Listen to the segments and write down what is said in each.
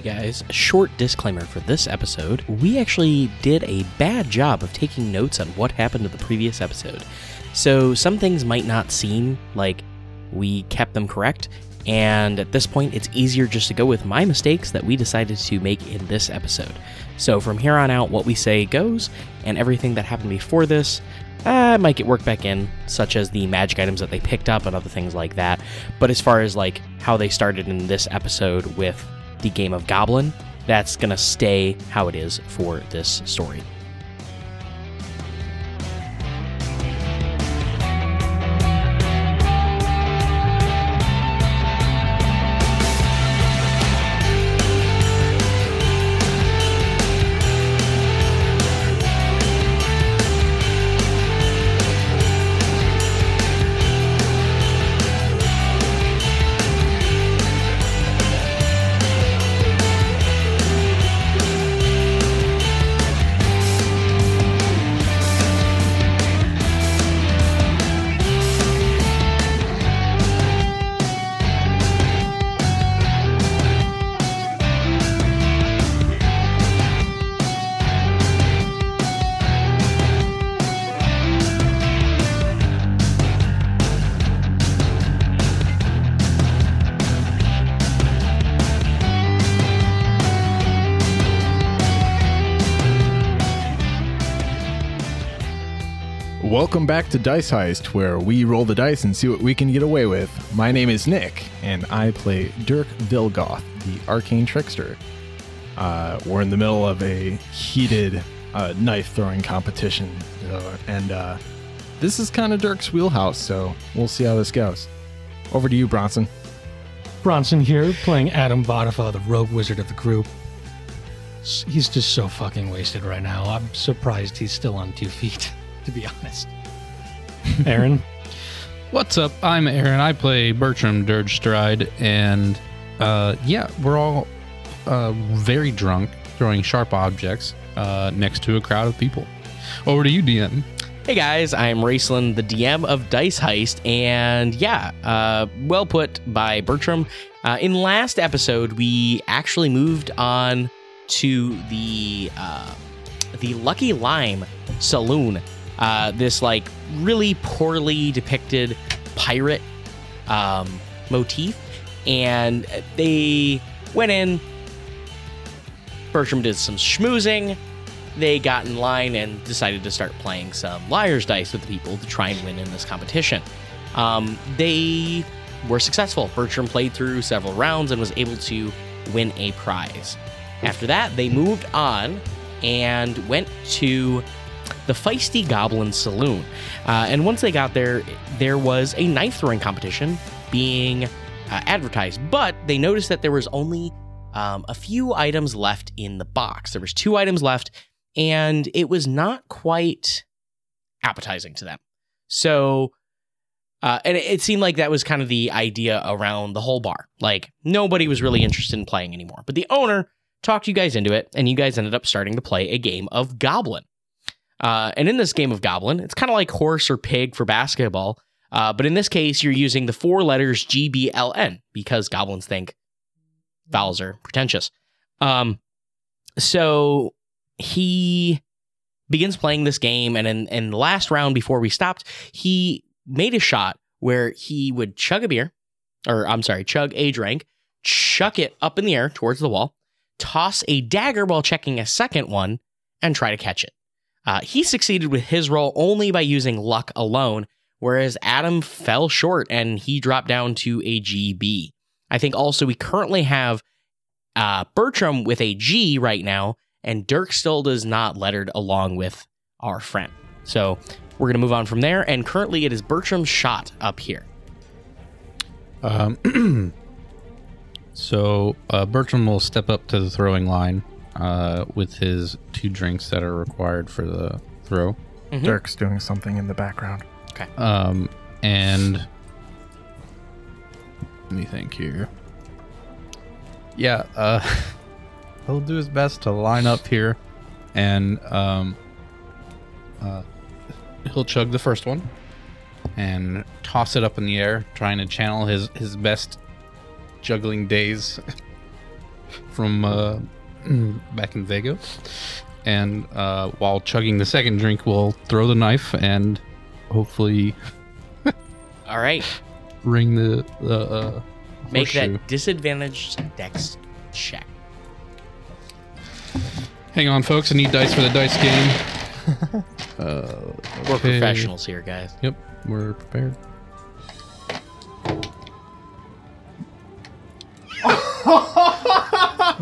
Hey guys, a short disclaimer for this episode. We actually did a bad job of taking notes on what happened to the previous episode. So some things might not seem like we kept them correct, and at this point, it's easier just to go with my mistakes that we decided to make in this episode. So from here on out, what we say goes, and everything that happened before this, uh, might get worked back in, such as the magic items that they picked up and other things like that. But as far as like how they started in this episode with the game of Goblin, that's gonna stay how it is for this story. Welcome back to Dice Heist, where we roll the dice and see what we can get away with. My name is Nick, and I play Dirk Vilgoth, the arcane trickster. Uh, we're in the middle of a heated uh, knife throwing competition, uh, and uh, this is kind of Dirk's wheelhouse, so we'll see how this goes. Over to you, Bronson. Bronson here, playing Adam Vadafa, the rogue wizard of the group. He's just so fucking wasted right now. I'm surprised he's still on two feet, to be honest. Aaron, What's up? I'm Aaron. I play Bertram Dirgestride, and uh, yeah, we're all uh, very drunk, throwing sharp objects uh, next to a crowd of people. Over to you, DM. Hey guys, I'm Raceland, the DM of Dice Heist, and yeah, uh, well put by Bertram. Uh, in last episode, we actually moved on to the uh, the Lucky Lime Saloon. Uh, this like really poorly depicted pirate um, motif, and they went in. Bertram did some schmoozing they got in line and decided to start playing some liar's dice with the people to try and win in this competition. Um, they were successful. Bertram played through several rounds and was able to win a prize. After that, they moved on and went to the Feisty Goblin Saloon. Uh, and once they got there, there was a knife throwing competition being uh, advertised, but they noticed that there was only um, a few items left in the box. There was two items left, and it was not quite appetizing to them. So, uh, and it, it seemed like that was kind of the idea around the whole bar. Like nobody was really interested in playing anymore. But the owner talked you guys into it, and you guys ended up starting to play a game of Goblin. Uh, and in this game of Goblin, it's kind of like horse or pig for basketball. Uh, but in this case, you're using the four letters GBLN because goblins think vowels are pretentious. Um, so he begins playing this game, and in, in the last round before we stopped, he made a shot where he would chug a beer, or I'm sorry, chug a drink, chuck it up in the air towards the wall, toss a dagger while checking a second one, and try to catch it. Uh, he succeeded with his role only by using luck alone, whereas Adam fell short and he dropped down to a GB. I think also we currently have uh, Bertram with a G right now, and Dirk still does not lettered along with our friend. So we're going to move on from there, and currently it is Bertram's shot up here. Um, so uh, Bertram will step up to the throwing line uh, with his two drinks that are required for the throw. Mhm. Dirk's doing something in the background. Okay. Um, and let me think here. Yeah, uh, he'll do his best to line up here, and um, uh, he'll chug the first one and toss it up in the air, trying to channel his his best juggling days. from uh, back in Vega. And uh, while chugging the second drink, we'll throw the knife and hopefully All right. ring the the uh, Make horseshoe. that disadvantaged dex check. Hang on, folks. I need dice for the dice game. uh, We're okay. professionals here, guys. Yep, we're prepared.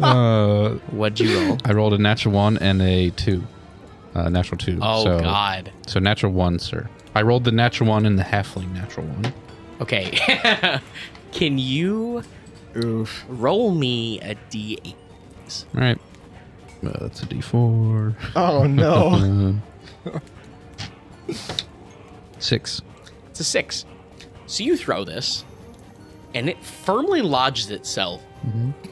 Uh, What'd you roll? I rolled a natural one and a two. Uh, natural two. Oh so, God. So natural one, sir. I rolled the natural one and the halfling natural one. Okay. Can you Oof. roll me a d8? All right. Uh, that's a D4. Oh no. Six. It's a six. So you throw this, and it firmly lodges itself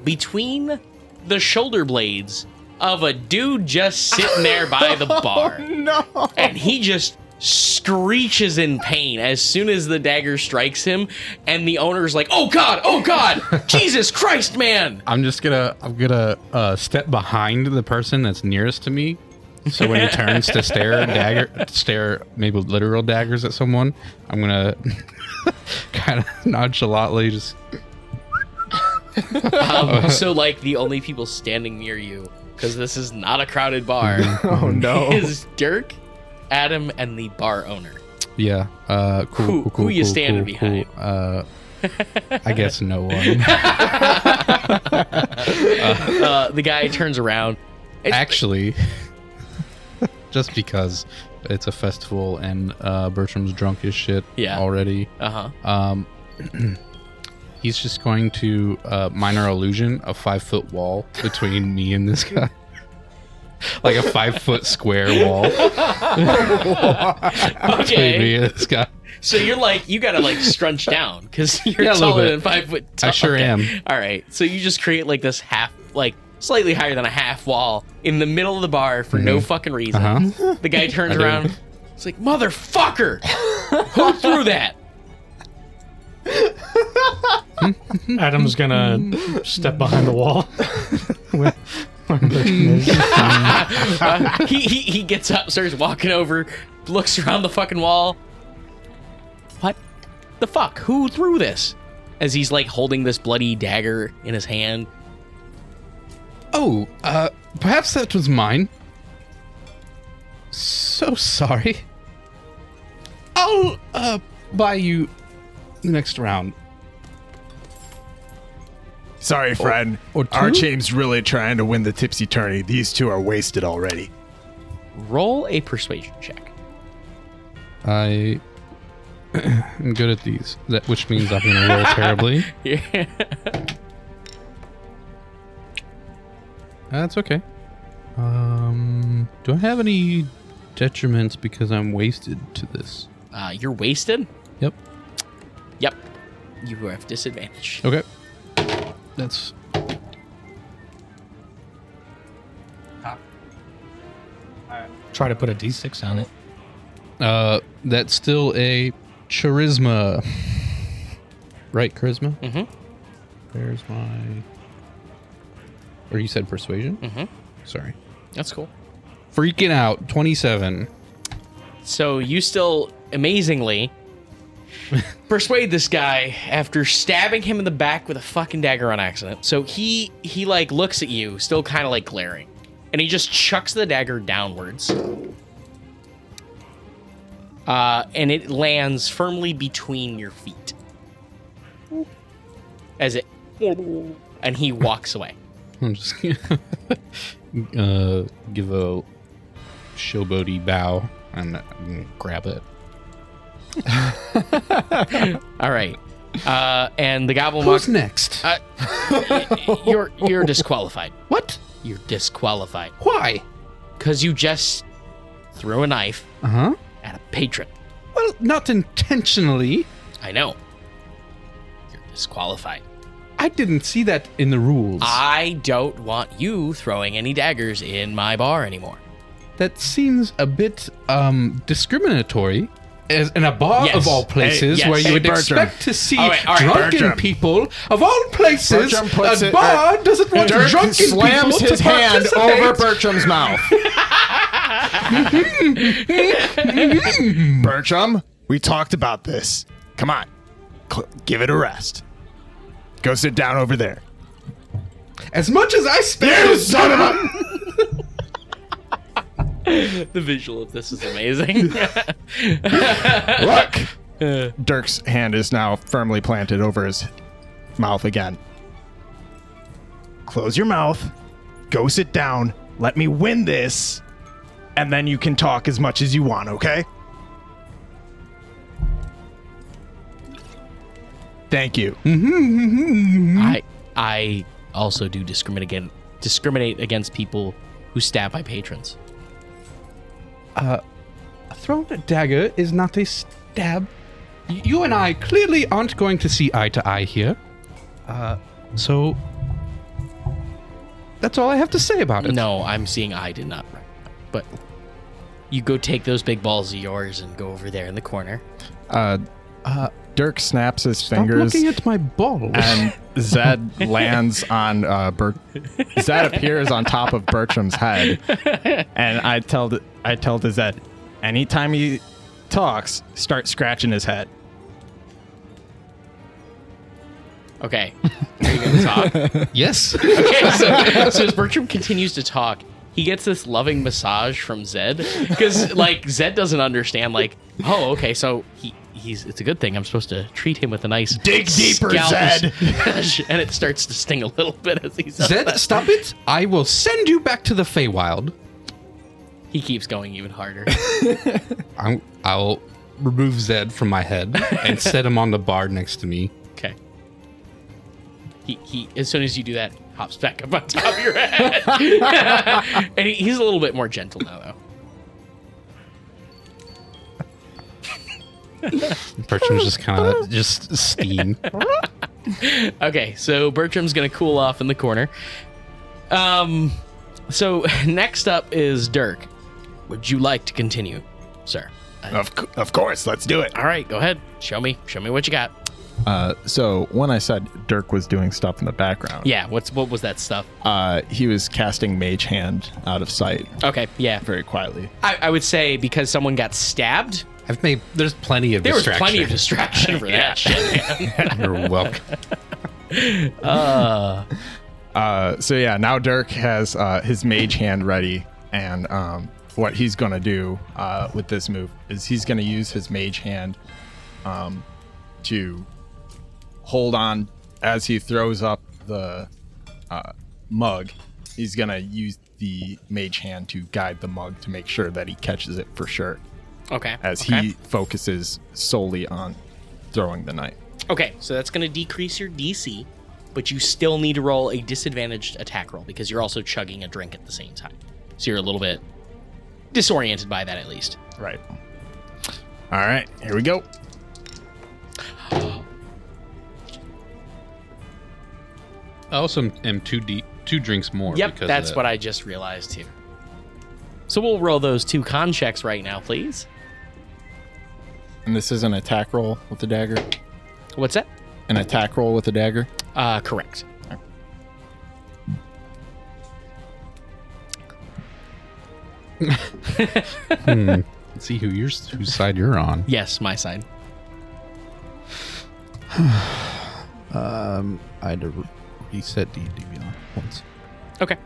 between the shoulder blades of a dude just sitting there by the bar. no. and he just screeches in pain as soon as the dagger strikes him and the owner's like oh god oh god jesus christ man I'm just gonna I'm gonna uh, step behind the person that's nearest to me. So when he turns to stare dagger stare maybe literal daggers at someone, I'm gonna kind of nonchalantly just um, so like the only people standing near you because this is not a crowded bar Oh no. is dirk adam and the bar owner yeah. Uh, cool. Who- cool, cool, who you standing behind? Uh, I guess no one. uh, the guy turns around Actually, just because it's a festival and uh, Bertram's drunk as shit Yeah. already. uh-huh Um, he's just going to uh, minor illusion a five foot wall between me and this guy. like a five foot square wall between okay me and this guy. so you're like you gotta like scrunch down because you're Yeah, a little taller bit. than five foot I sure Okay. am. All right. So you just create like this half, like slightly higher than a half wall in the middle of the bar for no fucking reason. Uh-huh. The guy turns around. It's like, motherfucker! Who threw that? Adam's gonna step behind the wall. Where- where Bertram is. Uh, he, he he gets up, starts walking over, looks around the fucking wall. What the fuck? Who threw this? As he's like holding this bloody dagger in his hand. Oh, uh, perhaps that was mine. So sorry. I'll uh buy you the next round. Sorry, friend. or Our team's really trying to win the tipsy tourney. These two are wasted already. Roll a persuasion check. I am good at these, that which means I'm gonna roll terribly. Yeah. That's okay. Um, do I have any detriments because I'm wasted to this? Uh, you're wasted. Yep. Yep. You have disadvantage. Okay. That's Try to put a d6 on it. uh that's still a charisma. Right, charisma? Mm-hmm. Where's my Or you said persuasion? Mhm. Sorry. That's cool. Freaking out. 27. So you still amazingly persuade this guy after stabbing him in the back with a fucking dagger on accident. So he he like looks at you, still kind of like glaring, and he just chucks the dagger downwards. Uh, and it lands firmly between your feet. As it, and he walks away. I'm just uh give a showboaty bow and uh, grab it. All right, uh, and the goblin Who's walks. next? Uh, you're you're disqualified. what? You're disqualified Why? because you just threw a knife Uh-huh. at a patron. Well, not intentionally. I know. You're disqualified. I didn't see that in the rules. I don't want you throwing any daggers in my bar anymore. that seems a bit um discriminatory. As in a bar Yes. of all places Hey, where yes. you would Bertram. expect to see All right, all right, drunken Bertram. people of all places. Bertram puts a it- bar doesn't want Dirk drunken slams people his to hand over Bertram's mouth. Bertram, we talked about this. Come on, Cl- give it a rest. Go sit down over there. As much as I spend, son of a. The visual of this is amazing. Look! Dirk's hand is now firmly planted over his mouth again. Close your mouth. Go sit down. Let me win this. And then you can talk as much as you want, okay? Thank you. I I also do discriminate again discriminate against people who stab my patrons. a thrown dagger is not a stab. You and I clearly aren't going to see eye to eye here. Uh, so that's all I have to say about it. No, I'm seeing I did not. But you go take those big balls of yours and go over there in the corner. Uh, uh, Dirk snaps his Stop fingers. looking at my balls. and Zed lands on uh, Bert. Zed appears on top of Bertram's head, and I tell the, I tell to Zed, anytime he talks, start scratching his head. Okay. Are you gonna talk? yes. okay, so, so as Bertram continues to talk, he gets this loving massage from Zed because like Zed doesn't understand. Like, oh, okay, so he he's it's a good thing. I'm supposed to treat him with a nice Dig deeper, Zed. and it starts to sting a little bit as he says Zed, that. stop it. I will send you back to the Feywild. He keeps going even harder. I'm, I'll remove Zed from my head and set him on the bar next to me. Okay. He he as soon as you do that, hops back up on top of your head, and he, he's a little bit more gentle now though. Bertram's just kind of just steam. Okay, so Bertram's gonna cool off in the corner. Um, so next up is Dirk. Would you like to continue, sir? Of, c- of course, let's do it. All right, go ahead. Show me. Show me what you got. Uh, so when I said Dirk was doing stuff in the background, Yeah. What's what was that stuff? uh, he was casting Mage Hand out of sight Okay. Yeah. very quietly. I, I would say because someone got stabbed, I've made. There's plenty of there was distraction. plenty of distraction for that shit. Man. You're welcome. Uh, Uh, so yeah, now Dirk has uh, his mage hand ready, and um, what he's gonna do uh, with this move is he's gonna use his mage hand um, to hold on as he throws up the uh, mug. He's gonna use the mage hand to guide the mug to make sure that he catches it for sure, okay. as okay. he focuses solely on throwing the knight. Okay, so that's going to decrease your DC, but you still need to roll a disadvantaged attack roll because you're also chugging a drink at the same time. So you're a little bit disoriented by that, at least. Right. All right, here we go. I also am, am two deep, two drinks more. Yep, because that's of what I just realized too. So we'll roll those two con checks right now, please. And this is an attack roll with the dagger. What's that? An attack roll with the dagger. Uh, correct. Hmm. Let's see who you're, whose side you're on. Yes, my side. Um, I had to re- reset D and D Beyond once. Okay.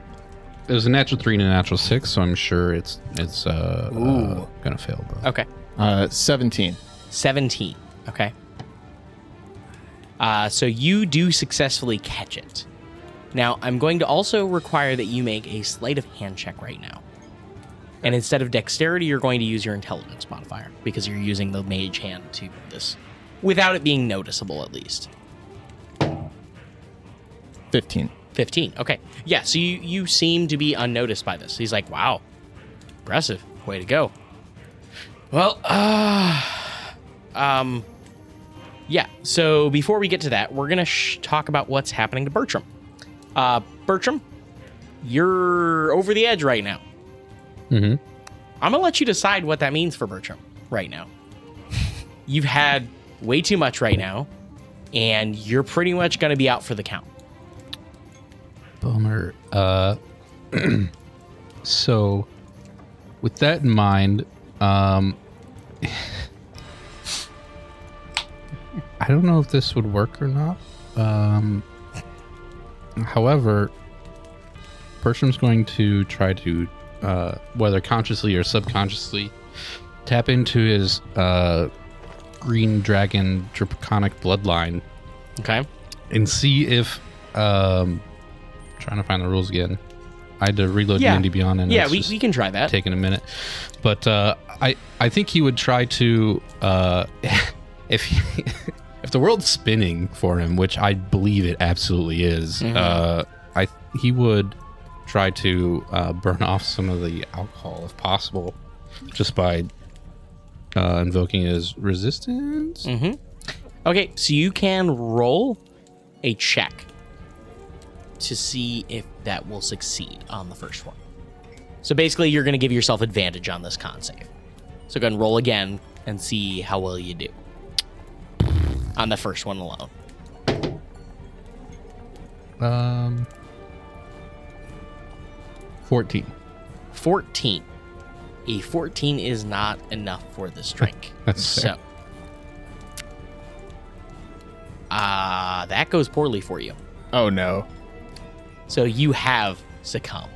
It was a natural three and a natural six, so I'm sure it's it's uh, uh gonna fail. But Okay. Uh, 17. 17. Okay. Uh, so you do successfully catch it. Now, I'm going to also require that you make a sleight of hand check right now. And instead of dexterity, you're going to use your intelligence modifier because you're using the mage hand to do this without it being noticeable, at least. 15. 15. Okay. Yeah, so you, you seem to be unnoticed by this. He's like, wow, impressive. Way to go. Well, uh, um, yeah, so before we get to that, we're to sh- talk about what's happening to Bertram. Uh, Bertram, you're over the edge right now. hmm I'm to let you decide what that means for Bertram right now. you've had way too much right now, and you're pretty much to be out for the count. Bummer. Uh, so, with that in mind, um, I don't know if this would work or not. Um, however, Bertram's going to try to, uh, whether consciously or subconsciously, tap into his uh, green dragon draconic bloodline Okay. and see if um trying to find the rules again i had to reload Yeah. D&D beyond and Yeah, we, we can try that. taking a minute but uh i i think he would try to uh if he, if the world's spinning for him which i believe it absolutely is Mhm. uh i he would try to uh burn off some of the alcohol if possible just by uh invoking his resistance Mm-hmm. Okay, so you can roll a check to see if that will succeed on the first one. So basically, you're going to give yourself advantage on this con save. So go ahead and roll again and see how well you do on the first one alone. um 14 14. A 14 is not enough for this drink. That's so. fair. Uh, that goes poorly for you. Oh no. So you have succumbed.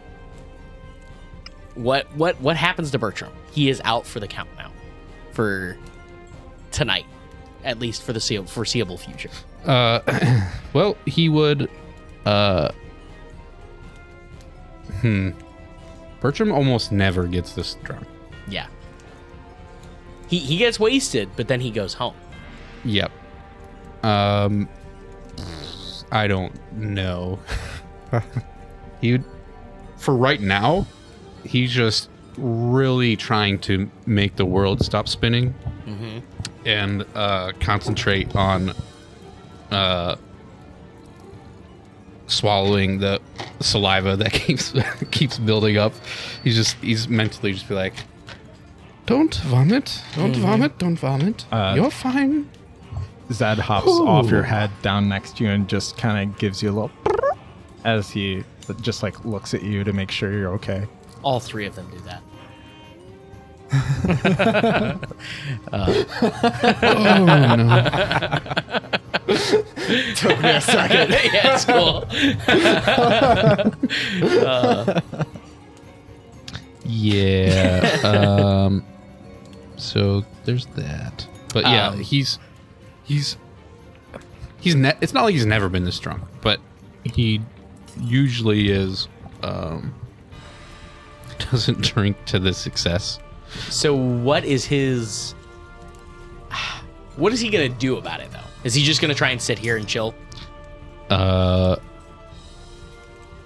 What what what happens to Bertram? He is out for the count now, for tonight, at least for the foreseeable- future. Uh, well, he would. Uh, hmm. Bertram almost never gets this drunk. Yeah. He he gets wasted, but then he goes home. Yep. Um, I don't know. he would, for right now, he's just really trying to make the world stop spinning Mm-hmm. And uh, concentrate on uh, swallowing the saliva that keeps keeps building up. He's just he's mentally just be like, "Don't vomit, don't vomit, don't vomit. Uh, You're fine." Zed hops off your head down next to you and just kind of gives you a little as he just like looks at you to make sure you're okay. All three of them do that. Oh no! Took me a second. yeah, it's cool. Yeah. um. So there's that. But yeah, Um, he's he's he's ne- it's not like he's never been this drunk, but he usually is um doesn't drink to this success. So what is his? What is he gonna do about it though? Is he just gonna try and sit here and chill? Uh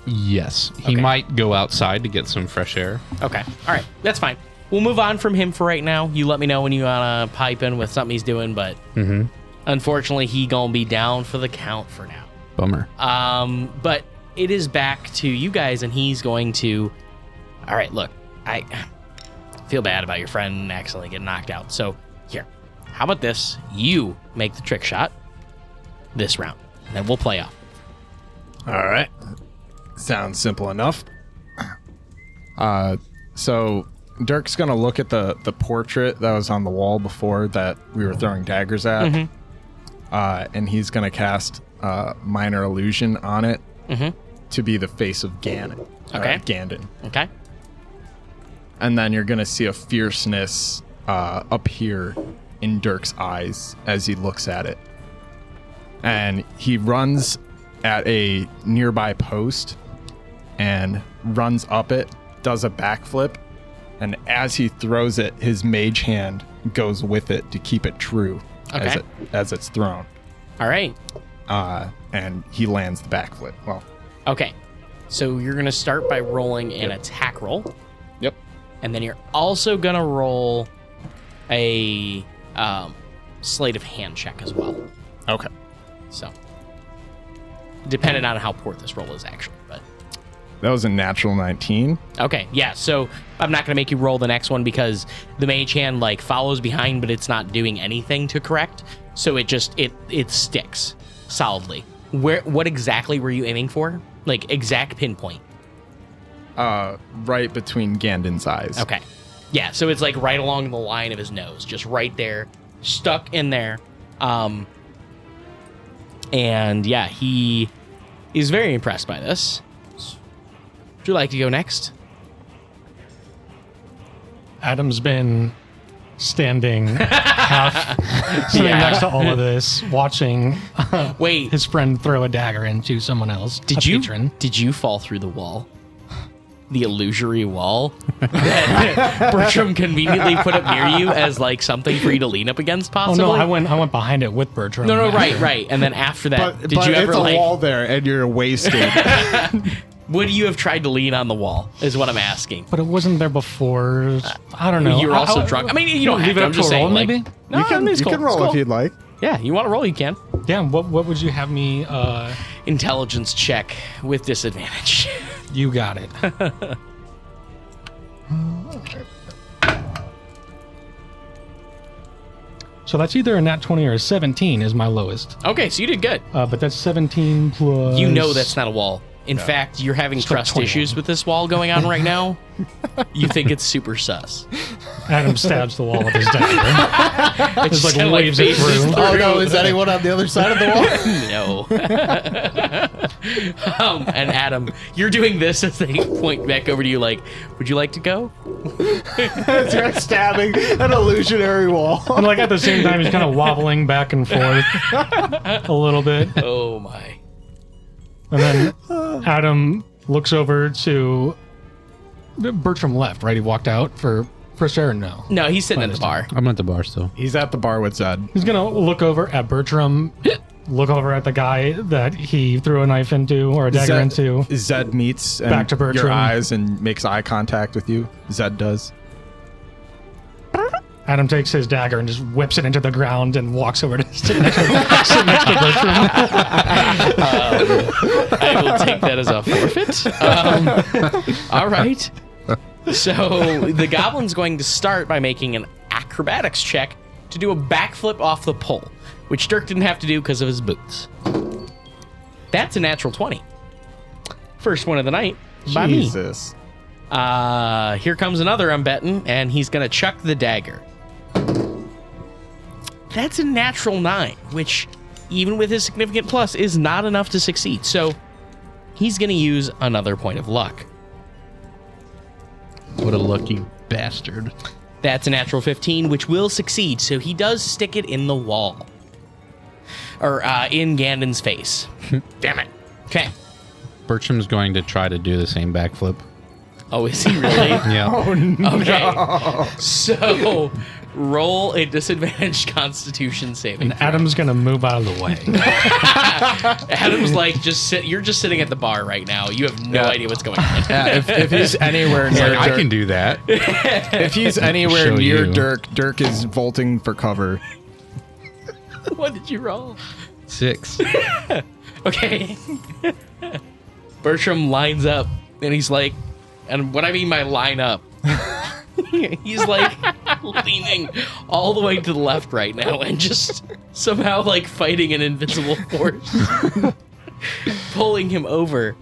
yes, he Okay. might go outside to get some fresh air. Okay, all right, that's fine. We'll move on from him for right now. You let me know when you wanna pipe in with something he's doing, but Mhm. unfortunately, he gonna be down for the count for now. Bummer. Um, but it is back to you guys, and he's going to. All right, look, I feel bad about your friend accidentally getting knocked out. So here, how about this? You make the trick shot this round, and then we'll play off. All right. Sounds simple enough. Uh, so Dirk's gonna look at the the portrait that was on the wall before that we were throwing daggers at, uh, and he's gonna cast uh, minor illusion on it Mhm. to be the face of Ganon. Okay. Uh, Gandon. Okay. And then you're gonna see a fierceness uh, appear in Dirk's eyes as he looks at it, and he runs at a nearby post and runs up it, does a backflip, and as he throws it, his mage hand goes with it to keep it true as it as it's thrown, All right. uh, and he lands the backflip. Well, Okay. So you're gonna start by rolling an attack roll, yep. And then you're also gonna roll a um, sleight of hand check as well. Okay. So, depending on how poor this roll is, actually, but That was a natural 19. Okay, yeah. So I'm not gonna make you roll the next one because the mage hand like follows behind, but it's not doing anything to correct. So it just it it sticks solidly. Where what exactly were you aiming for? Like exact pinpoint. Uh, right between Gandon's eyes. Okay. Yeah, so it's like right along the line of his nose, just right there, stuck in there. Um and yeah, he is very impressed by this. Would you like to go next? Adam's been standing half sitting Yeah. next to all of this, watching uh, Wait, his friend throw a dagger into someone else. Did a you patron. did you fall through the wall? The illusory wall that Bertram conveniently put up near you as like something for you to lean up against, Oh possibly. no, I went. I went behind it with Bertram. no, no, right, right. And then after that, But, did but you ever it's a like? wall there, and you're wasted. Would you have tried to lean on the wall? Is what I'm asking. But it wasn't there before. I don't know. You were also I- drunk. I mean, you don't leave have it to. up I'm to just a saying, roll, like, maybe. no, you can, it's you cool, can roll cool. if you'd like. Yeah, you want to roll, you can. Yeah. What What would you have me? Uh, Intelligence check with disadvantage. you got it. so that's either a nat twenty or a seventeen is my lowest. okay, so you did good. Uh, but that's seventeen plus. You know that's not a wall. In fact, you're having like trust 21. issues with this wall going on right now. you think it's super sus. Adam stabs the wall with his dagger. It's Just like kinda waves it phases through. Oh no, is anyone on the other side of the wall? No. um, and Adam, you're doing this as they point back over to you, like, would you like to go? You're stabbing an illusionary wall. And like at the same time, he's kind of wobbling back and forth a little bit. Oh my. And then Adam looks over to Bertram left, right? He walked out for fresh air. No, No, he's sitting at the bar. I'm at the bar still. He's at the bar with Zed. he's gonna look over at Bertram, look over at the guy that he threw a knife into or a dagger Zed, into. Zed meets and Back to your Bertram. eyes and makes eye contact with you. Zed does. Adam takes his dagger and just whips it into the ground and walks over to sit next to, sit next to Bertram. I will take that as a forfeit. Um, all right. So the goblin's going to start by making an acrobatics check to do a backflip off the pole, which Dirk didn't have to do because of his boots. That's a natural 20. First one of the night by me. Jesus. Uh, here comes another, I'm betting, and he's going to chuck the dagger. That's a natural nine, which, even with his significant plus, is not enough to succeed. So he's going to use another point of luck. What a lucky bastard. That's a natural 15, which will succeed. So he does stick it in the wall. Or uh, in Gandon's face. Damn it. Okay. Bertram's going to try to do the same backflip. Oh, is he really? Yeah. Okay. So roll a disadvantaged constitution saving. And Adam's gonna move out of the way. Adam's like just sit you're just sitting at the bar right now. You have no Yeah. idea what's going on. Yeah, if, if he's anywhere near like, I Dirk, can do that. if he's anywhere Show near you. Dirk, Dirk is vaulting for cover. what did you roll? Six. Okay. Bertram lines up and he's like and what I mean by line up he's like leaning all the way to the left right now and just somehow like fighting an invisible force. Pulling him over.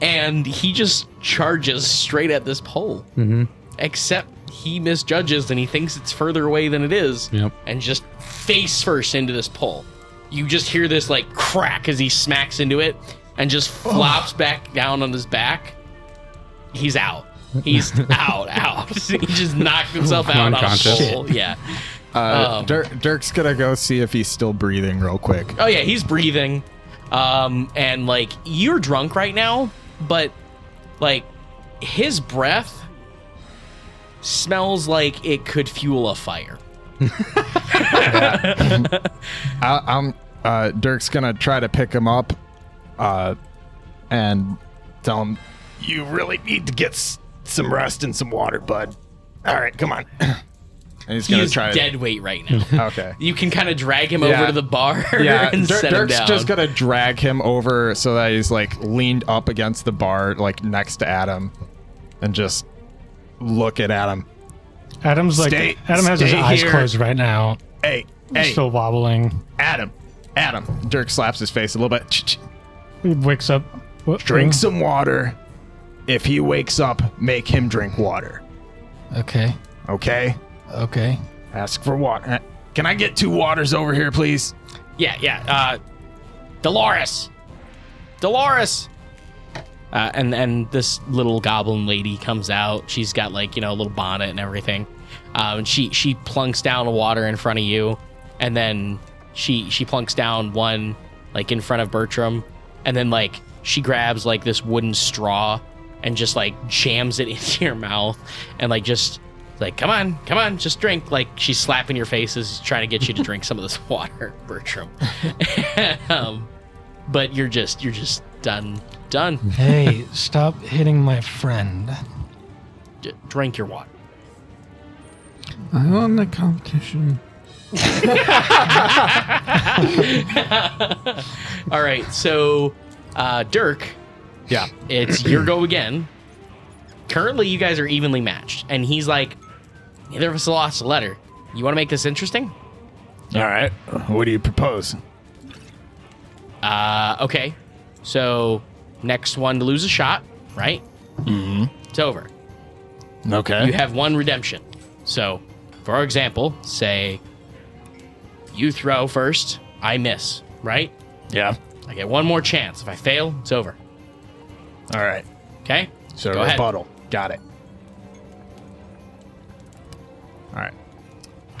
And he just charges straight at this pole. Mm-hmm. except he misjudges and he thinks it's further away than it is Yep. and just face first into this pole. You just hear this like crack as he smacks into it and just flops back down on his back. He's out he's out out he just knocked himself out on a Unconscious. pole yeah Uh, Um, Dirk, Dirk's gonna go see if he's still breathing real quick. Oh yeah, he's breathing. Um and like you're drunk right now, but like his breath smells like it could fuel a fire. I, I'm uh, Dirk's gonna try to pick him up, uh, and tell him you really need to get s- some rest and some water, bud. All right, come on. And he's gonna is try. dead weight right now. Okay. you can kind of drag him Yeah. over to the bar Yeah, and Dirk, set him Dirk's down. just gonna drag him over so that he's like leaned up against the bar, like next to Adam, and just look at Adam. Adam's like Stay- Adam has his stay eyes here. closed right now. Hey, hey, He's Still wobbling. Adam, Adam. Dirk slaps his face a little bit. Ch- ch- He wakes up. What- Drink some water. If he wakes up, make him drink water. Okay. Okay? Okay. Ask for water. Uh, Can I get two waters over here, please? Yeah, yeah. Uh, Dolores, Dolores. Uh, and and this little goblin lady comes out. She's got like you know a little bonnet and everything. Um, and she she plunks down a water in front of you, and then she she plunks down one like in front of Bertram, and then like she grabs like this wooden straw and just like jams it into your mouth, and like just like come on come on just drink. Like she's slapping your faces trying to get you to drink some of this water bertram. Um, but you're just you're just done. Done. Hey, stop hitting my friend. J- drink your water. I won the competition. all right so uh dirk Yeah. it's your go again currently you guys are evenly matched and he's like neither of us lost a letter you want to make this interesting All right. What do you propose? uh okay so next one to lose a shot right mm-hmm. it's over Okay. you have one redemption. So, for example, say you throw first, I miss, right? yeah. I get one more chance. If I fail, it's over. All right. Okay? So Go ahead. rebuttal. Got it. All right.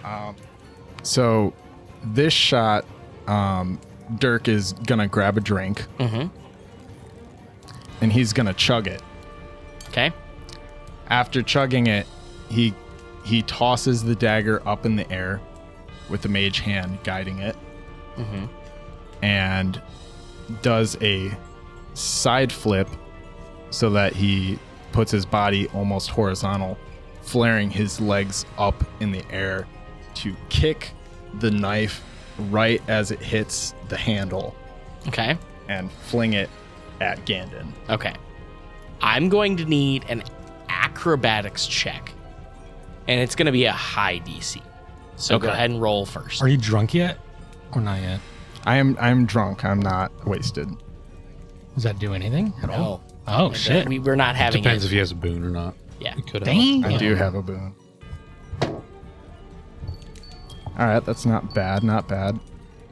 Um, so this shot, um, Dirk is gonna grab a drink Mhm. and he's gonna chug it. Okay? After chugging it, he he tosses the dagger up in the air with the mage hand guiding it, Mhm. and does a side flip so that he puts his body almost horizontal, flaring his legs up in the air to kick the knife right as it hits the handle Okay. and fling it at Gandon. Okay. I'm going to need an acrobatics check. And it's going to be a high DC. So go Okay. ahead and roll first. Are you drunk yet? Or not yet? I am I'm drunk. I'm not wasted. Does that do anything at No. All? Oh shit! We, we're not having Depends it. if he has a boon or not. Yeah. He could have. Dang. I do have a boon. All right, that's not bad. Not bad.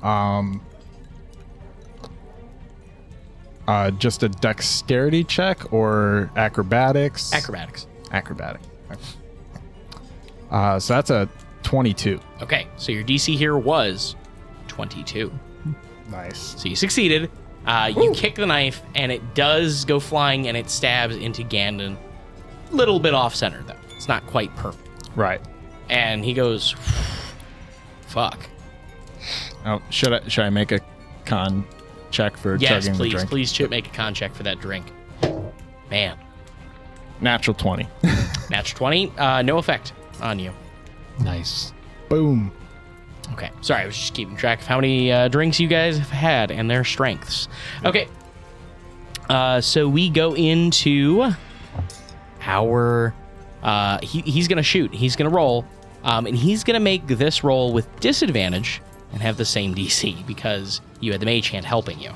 Um, uh, just a dexterity check or acrobatics? Acrobatics. Acrobatic. Uh, so that's a twenty-two. Okay. So your DC here was 22. Nice. So you succeeded. Uh, you kick the knife, and it does go flying, and it stabs into Gandon. Little bit off center, though. It's not quite perfect. Right. And he goes, "Fuck." Oh, should I should I make a con check for Yes, chugging the please, drink? please, Chip, make a con check for that drink. Man, Natural twenty. natural twenty, uh, no effect on you. Nice. Boom. Okay, sorry, I was just keeping track of how many uh, drinks you guys have had and their strengths. Okay, uh, so we go into our. Uh, he, he's gonna shoot. He's gonna roll, um, and he's gonna make this roll with disadvantage and have the same DC because you had the mage hand helping you.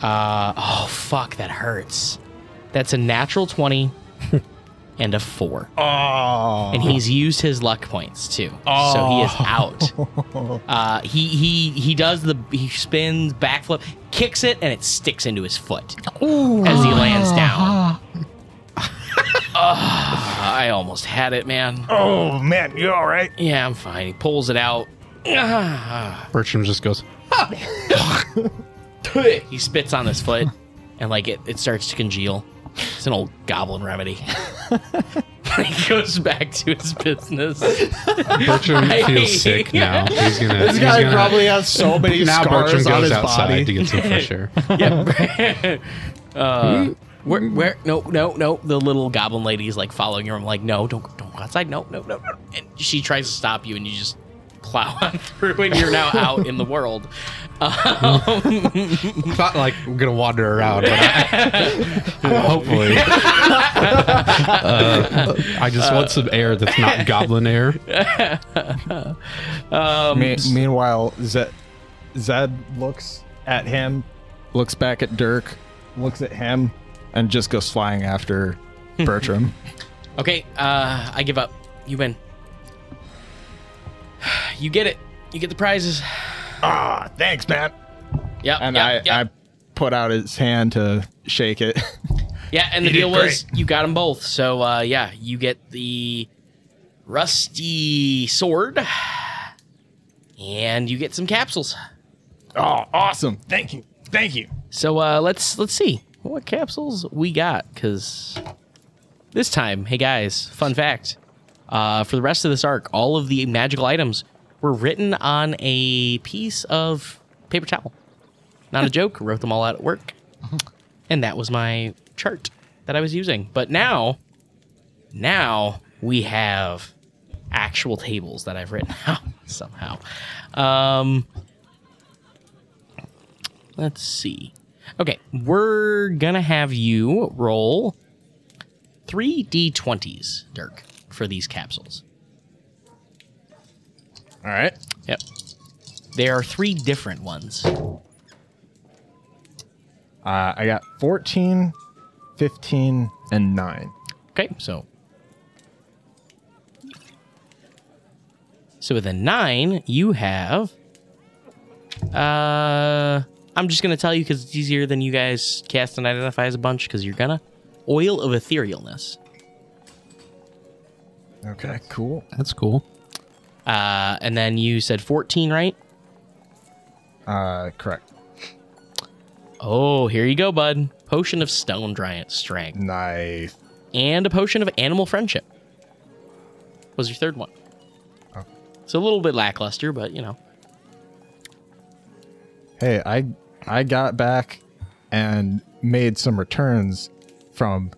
Uh, oh fuck, that hurts. That's a natural twenty and a four. Oh. and he's used his luck points too. Oh. So he is out. Uh, he he he does the he spins backflip, kicks it, and it sticks into his foot as he lands down. Ah, I almost had it, man. Oh man, you all right? Yeah, I'm fine. He pulls it out. Ah. Bertram just goes, he spits on his foot, and like it, it starts to congeal. It's an old goblin remedy. he goes back to his business. Bertram Right. feels sick now. He's gonna. This he's guy gonna, probably has so many now scars Bertram on goes his outside body. to get some fresh air. Yep. uh, Where, where? No, no, no. The little goblin lady is like following her. I'm like, no, don't, don't go outside. No, no, no, no. And she tries to stop you, and you just plow on through, and you're now out in the world. It's not like I'm gonna wander around, but I, hopefully. Uh, I just want some air that's not goblin air. Me- meanwhile, Zed, Zed looks at him, looks back at Dirk, looks at him, and just goes flying after Bertram. Okay, uh, I give up. You win. You get it. You get the prizes. ah, thanks, man. Yep. And yep, I, yep. I put out his hand to shake it. Yeah, and the You deal was you got them both. So uh, yeah, you get the rusty sword, and you get some capsules. oh, awesome! Thank you, thank you. So uh, let's let's see what capsules we got because this time, hey guys, fun fact: uh, for the rest of this arc, all of the magical items were written on a piece of paper towel. Not a joke. Wrote them all out at work, and that was my chart that I was using. But now, now we have actual tables that I've written out somehow. Um, let's see. Okay, we're gonna have you roll three d20s, Dirk, for these capsules. All right. Yep. There are three different ones. Uh, I got 14, 15, and 9. Okay, so. So with a nine, you have. Uh, I'm just gonna tell you because it's easier than you guys cast and identify as a bunch because you're gonna oil of etherealness. Okay, cool. That's cool. Uh, and then you said 14, right? Uh, correct. Oh, here you go, bud. Potion of stone giant strength Nice. and a potion of animal friendship was your third one. Oh. So a little bit lackluster, but you know. Hey, I I got back and made some returns from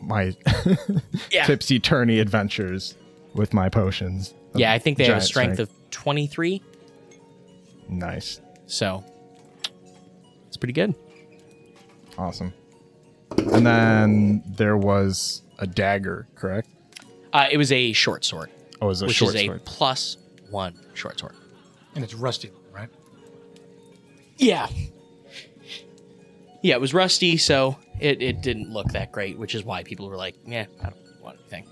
my Yeah. tipsy tourney adventures with my potions. Of Yeah, I think they have a giant strength of 23. nice, So it's pretty good. awesome. And then there was a dagger, correct? Uh, it was a short sword, Oh, it was a short sword. which short is a sword. plus one short sword. And it's rusty, right? Yeah. Yeah, it was rusty, so it, it didn't look that great, which is why people were like, yeah, I don't want anything.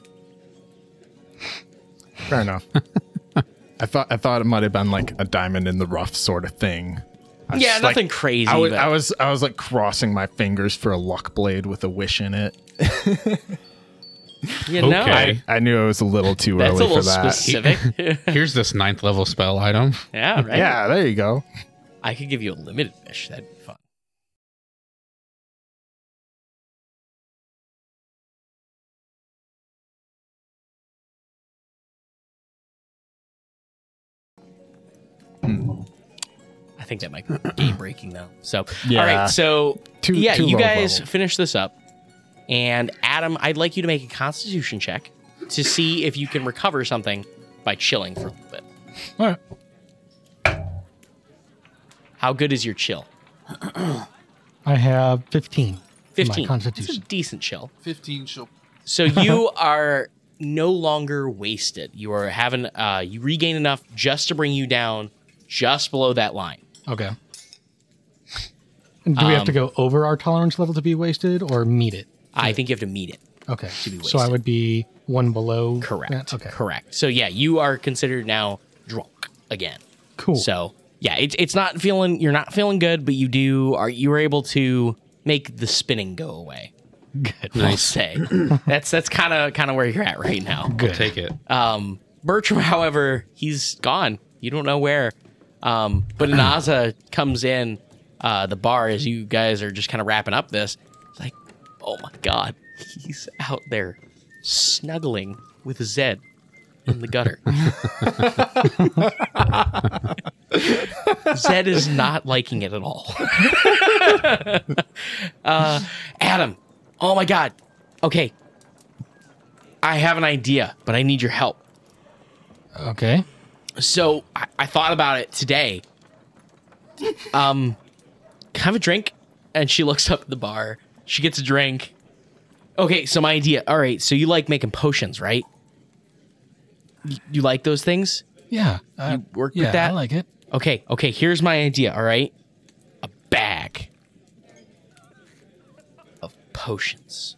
Fair enough. I thought I thought it might have been like a diamond in the rough sort of thing. I was Yeah, just, like- nothing crazy. I was, but I was I was like crossing my fingers for a luck blade with a wish in it. you know, Okay. I knew it was a little too that's a early little for that. specific. Here's this ninth level spell item. yeah, right. Yeah, there you go. I could give you a limited wish. That'd I think that might be game breaking though. So, all Yeah. right. So, Too- yeah, too you guys level. finish this up, and Adam, I'd like you to make a Constitution check to see if you can recover something by chilling for a little bit. All right. How good is your chill? I have 15. for my 15. It's a Constitution. decent chill. 15 shall. So you are no longer wasted. You are having uh you regain enough just to bring you down just below that line. Okay. And do we have to Um, go over our tolerance level to be wasted or meet it? I think you have to meet it. Okay. be So I wasted. would be one below. Correct. that? Okay. Correct. So yeah, you are considered now drunk again. Cool. So yeah, it's it's not feeling you're not feeling good, but you do are you were able to make the spinning go away. Good. I'll say that's that's kind of kind of where you're at right now. Good. Take it. Um, Bertram, however, he's gone. You don't know where. Um, but Naza comes in uh, the bar as you guys are just kind of wrapping up this. It's like, oh my god, he's out there snuggling with Zed in the gutter. Zed is not liking it at all. uh, Adam, Oh my god. Okay. I have an idea, but I need your help. Okay. So I, I thought about it today. Um, can I have a drink? And she looks up at the bar. She gets a drink. Okay, so my idea. All right, so you like making potions, right? You, you like those things? Yeah. I, You work with that? I like it. Okay, okay, here's my idea, all right? A bag of potions.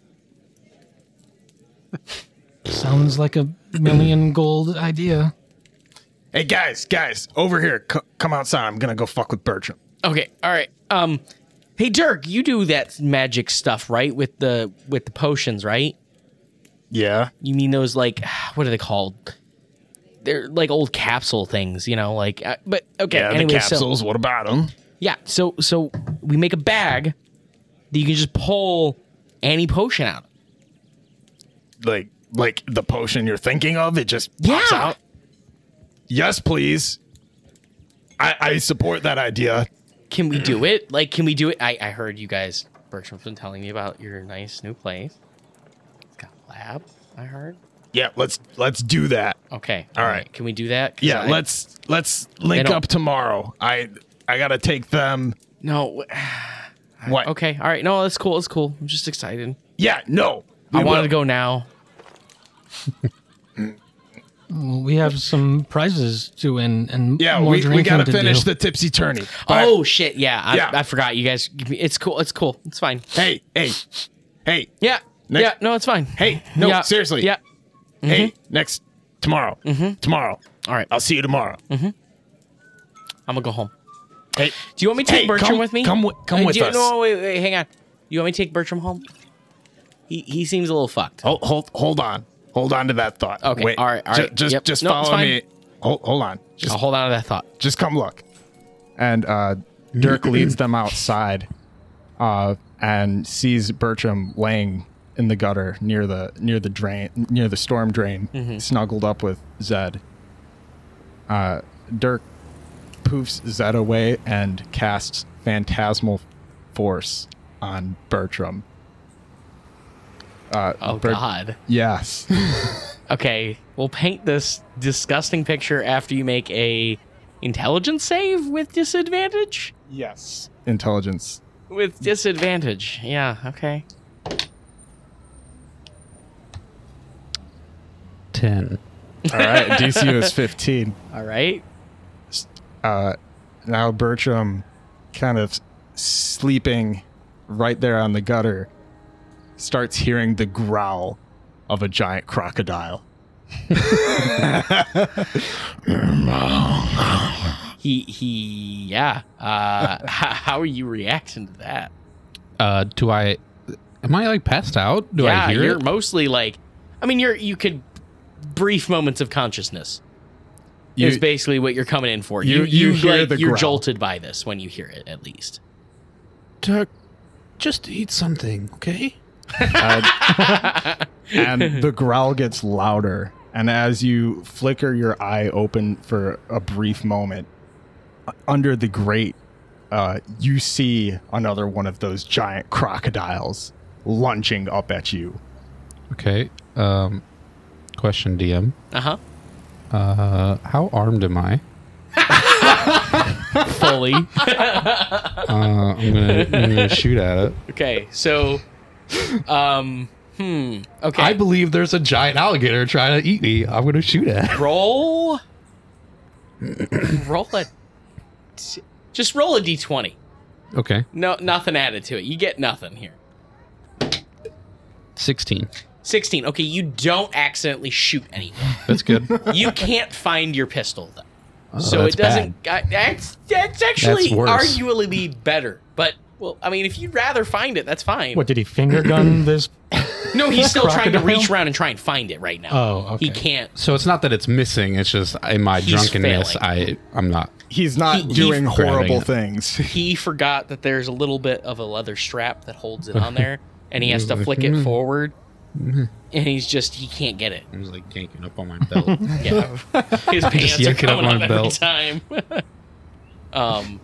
Sounds like a million gold idea. Hey guys, guys, over here. C- come outside. I'm gonna go fuck with Bertram. Okay, all right. Um hey Dirk, you do that magic stuff, right? With the with the potions, right? Yeah. You mean those like what are they called? They're like old capsule things, you know, like uh, but okay, Yeah. anyway, the so capsules. what about them? yeah, so so we make a bag that you can just pull any potion out. of. Like, like the potion you're thinking of? It just pops Yeah. out. Yes, please. I, I support that idea. Can we do it? Like, can we do it? I, I heard you guys, Bertram's been telling me about your nice new place. It's got a lab, I heard. Yeah, let's let's do that. Okay. All right. Can we do that? 'Cause Yeah, I- let's let's link don't- up tomorrow. I I gotta take them. No. What? Okay. All right. No, that's cool. That's cool. I'm just excited. Yeah, no. I wanted will. to go now. Well, we have some prizes to win and Yeah, more we, we gotta to finish do. the tipsy tourney. But- Oh shit! Yeah, I, Yeah. I forgot. You guys, it's cool. It's cool. It's fine. hey, hey, hey, Yeah. Next- Yeah. No, it's fine. hey! No, Yeah. seriously. Yeah. Hey, next tomorrow. Mm-hmm. Tomorrow. All right. I'll see you tomorrow. I'm gonna go home. Hey, Do you want me to take Hey, Bertram come- with me? come wi- come Uh, with do you- us. No, wait, wait, hang on. You want me to take Bertram home? He he seems a little fucked. hold hold hold on. Hold on to that thought. Okay, Wait. all right, all Ju- Just Yep. just No, follow me. Hold hold on. Just I'll hold on to that thought. just come look. And uh, Dirk leads them outside, uh, and sees Bertram laying in the gutter near the near the drain near the storm drain, snuggled up with Zed. Uh, Dirk poofs Zed away and casts phantasmal force on Bertram. Uh, Oh Bert- God. Yes. Okay, we'll paint this disgusting picture after you make a intelligence save with disadvantage. yes. Intelligence. With disadvantage, yeah. Okay. Ten. All right. DC is fifteen. All right. uh, now Bertram, kind of sleeping right there on the gutter, starts hearing the growl of a giant crocodile. He he. Yeah. Uh, how, how are you reacting to that? Uh, do I? Am I like passed out? Do yeah, I hear you're it? mostly like. I mean, you're you could brief moments of consciousness. You- is basically what you're coming in for. you- You you, you hear like, the you're growl. jolted by this when you hear it at least. Dirk, just eat something, okay? And the growl gets louder. And as you flicker your eye open for a brief moment, uh, under the grate, uh, you see another one of those giant crocodiles lunging up at you. Okay. Um, question, DM. Uh huh. Uh, how armed am I? Fully. Uh, I'm gonna, I'm gonna shoot at it. okay. So, um, hmm. Okay. I believe there's a giant alligator trying to eat me. I'm gonna shoot at. it. roll. roll a. t- Just roll a d20. Okay. No, nothing added to it. You get nothing here. Sixteen. 16. Okay, you don't accidentally shoot anything. That's good. You can't find your pistol though. Oh, so that's it doesn't. I, that's that's actually That's worse. arguably better. But well, I mean, if you'd rather find it, that's fine. What did he finger gun this? No, he's still trying to Crocodile? reach around and try and find it right now. Oh, okay. He can't. So it's not that it's missing. It's just in my He's drunkenness, failing. I I'm not. He's not He- he- doing Grabbing horrible it. things. He forgot that there's a little bit of a leather strap that holds it on there, and he has to flick it forward. And he's just he can't get it. I was like yanking up on my belt. Yeah, his pants are yanking up coming up my every belt. time. um,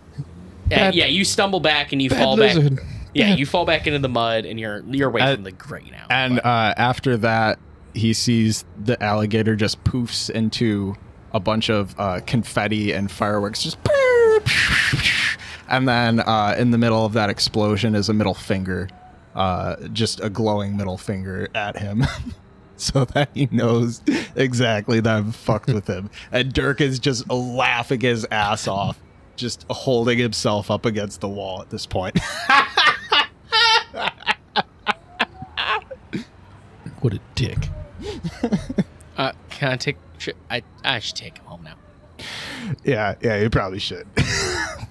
yeah, Bad- yeah, you stumble back and you fall lizard. back. Yeah, you fall back into the mud, and you're you're away Uh, from the grate now. And uh, after that, he sees the alligator just poofs into a bunch of uh, confetti and fireworks. Just and then uh, in the middle of that explosion is a middle finger, uh, just a glowing middle finger at him. So that he knows exactly that I've fucked with him. And Dirk is just laughing his ass off, just holding himself up against the wall at this point. What a dick. uh, can I take? Should, I I should take him home now. yeah, yeah, you probably should. All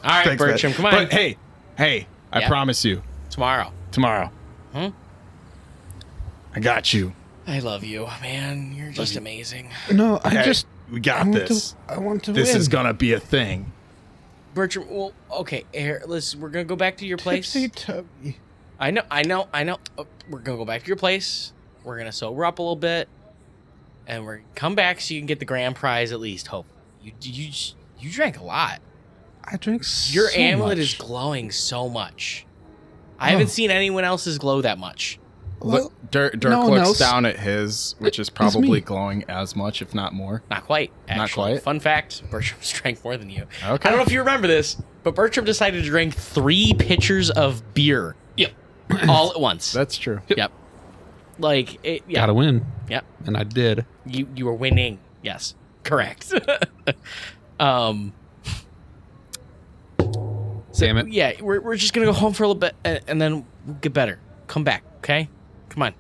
right, Thanks, man. Bertram, come on. But hey, hey, I Yeah. promise you, Tomorrow. tomorrow. Hmm? I got you. I love you, man. You're just amazing. No, I Hey, just we got I this. to. I want to This win. is gonna be a thing. Bertram, well, okay, here, let's. We're gonna go back to your place. Tipsy Tubby. I know, I know, I know. Oh, We're gonna go back to your place. We're gonna sober up a little bit, and we're come back so you can get the grand prize at least. Hope you you you drank a lot. I drink Your so amulet much. is glowing so much. I Oh. haven't seen anyone else's glow that much. Well, Look, Dirk, Dirk no looks else- down at his, which is probably glowing as much, if not more. Not quite. Actually. Not quite? Fun fact: Bertram's drank more than you. Okay. I don't know if you remember this, but Bertram decided to drink three pitchers of beer. Yep. All at once. That's true. yep. Like it. Yeah. Gotta win, Yep. and I did. You you were winning. Yes. Correct. um. So, Damn it. Yeah, we're, we're just gonna go home for a little bit and, and then we'll get better. Come back, okay? Come on.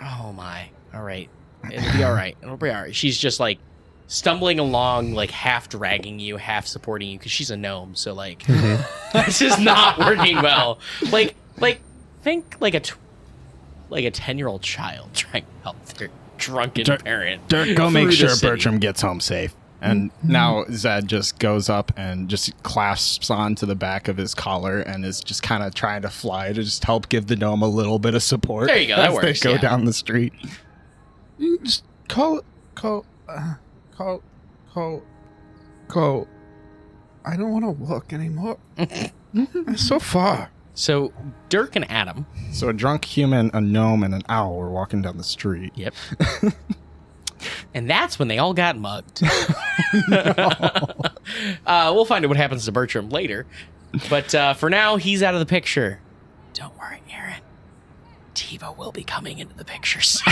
Oh my. All right. It'll be all right. It'll be all right. She's just like stumbling along, like half dragging you, half supporting you, because she's a gnome. So like, mm-hmm. this is not working well. Like, like think like a tw- like a ten year old child trying to help their drunken Dirk- parent. Dirk, go make sure. Bertram gets home safe. And now Zed just goes up and just clasps onto the back of his collar and is just kind of trying to fly to just help give the gnome a little bit of support. There you go, that works, They go yeah. down the street. You just call, call, uh, call, call, call. I don't want to walk anymore. so far. So Dirk and Adam. So a drunk human, a gnome, and an owl were walking down the street. Yep. and that's when they all got mugged. uh, we'll find out what happens to Bertram later. But uh, for now, he's out of the picture. Don't worry, Aaron. Tiva will be coming into the picture soon.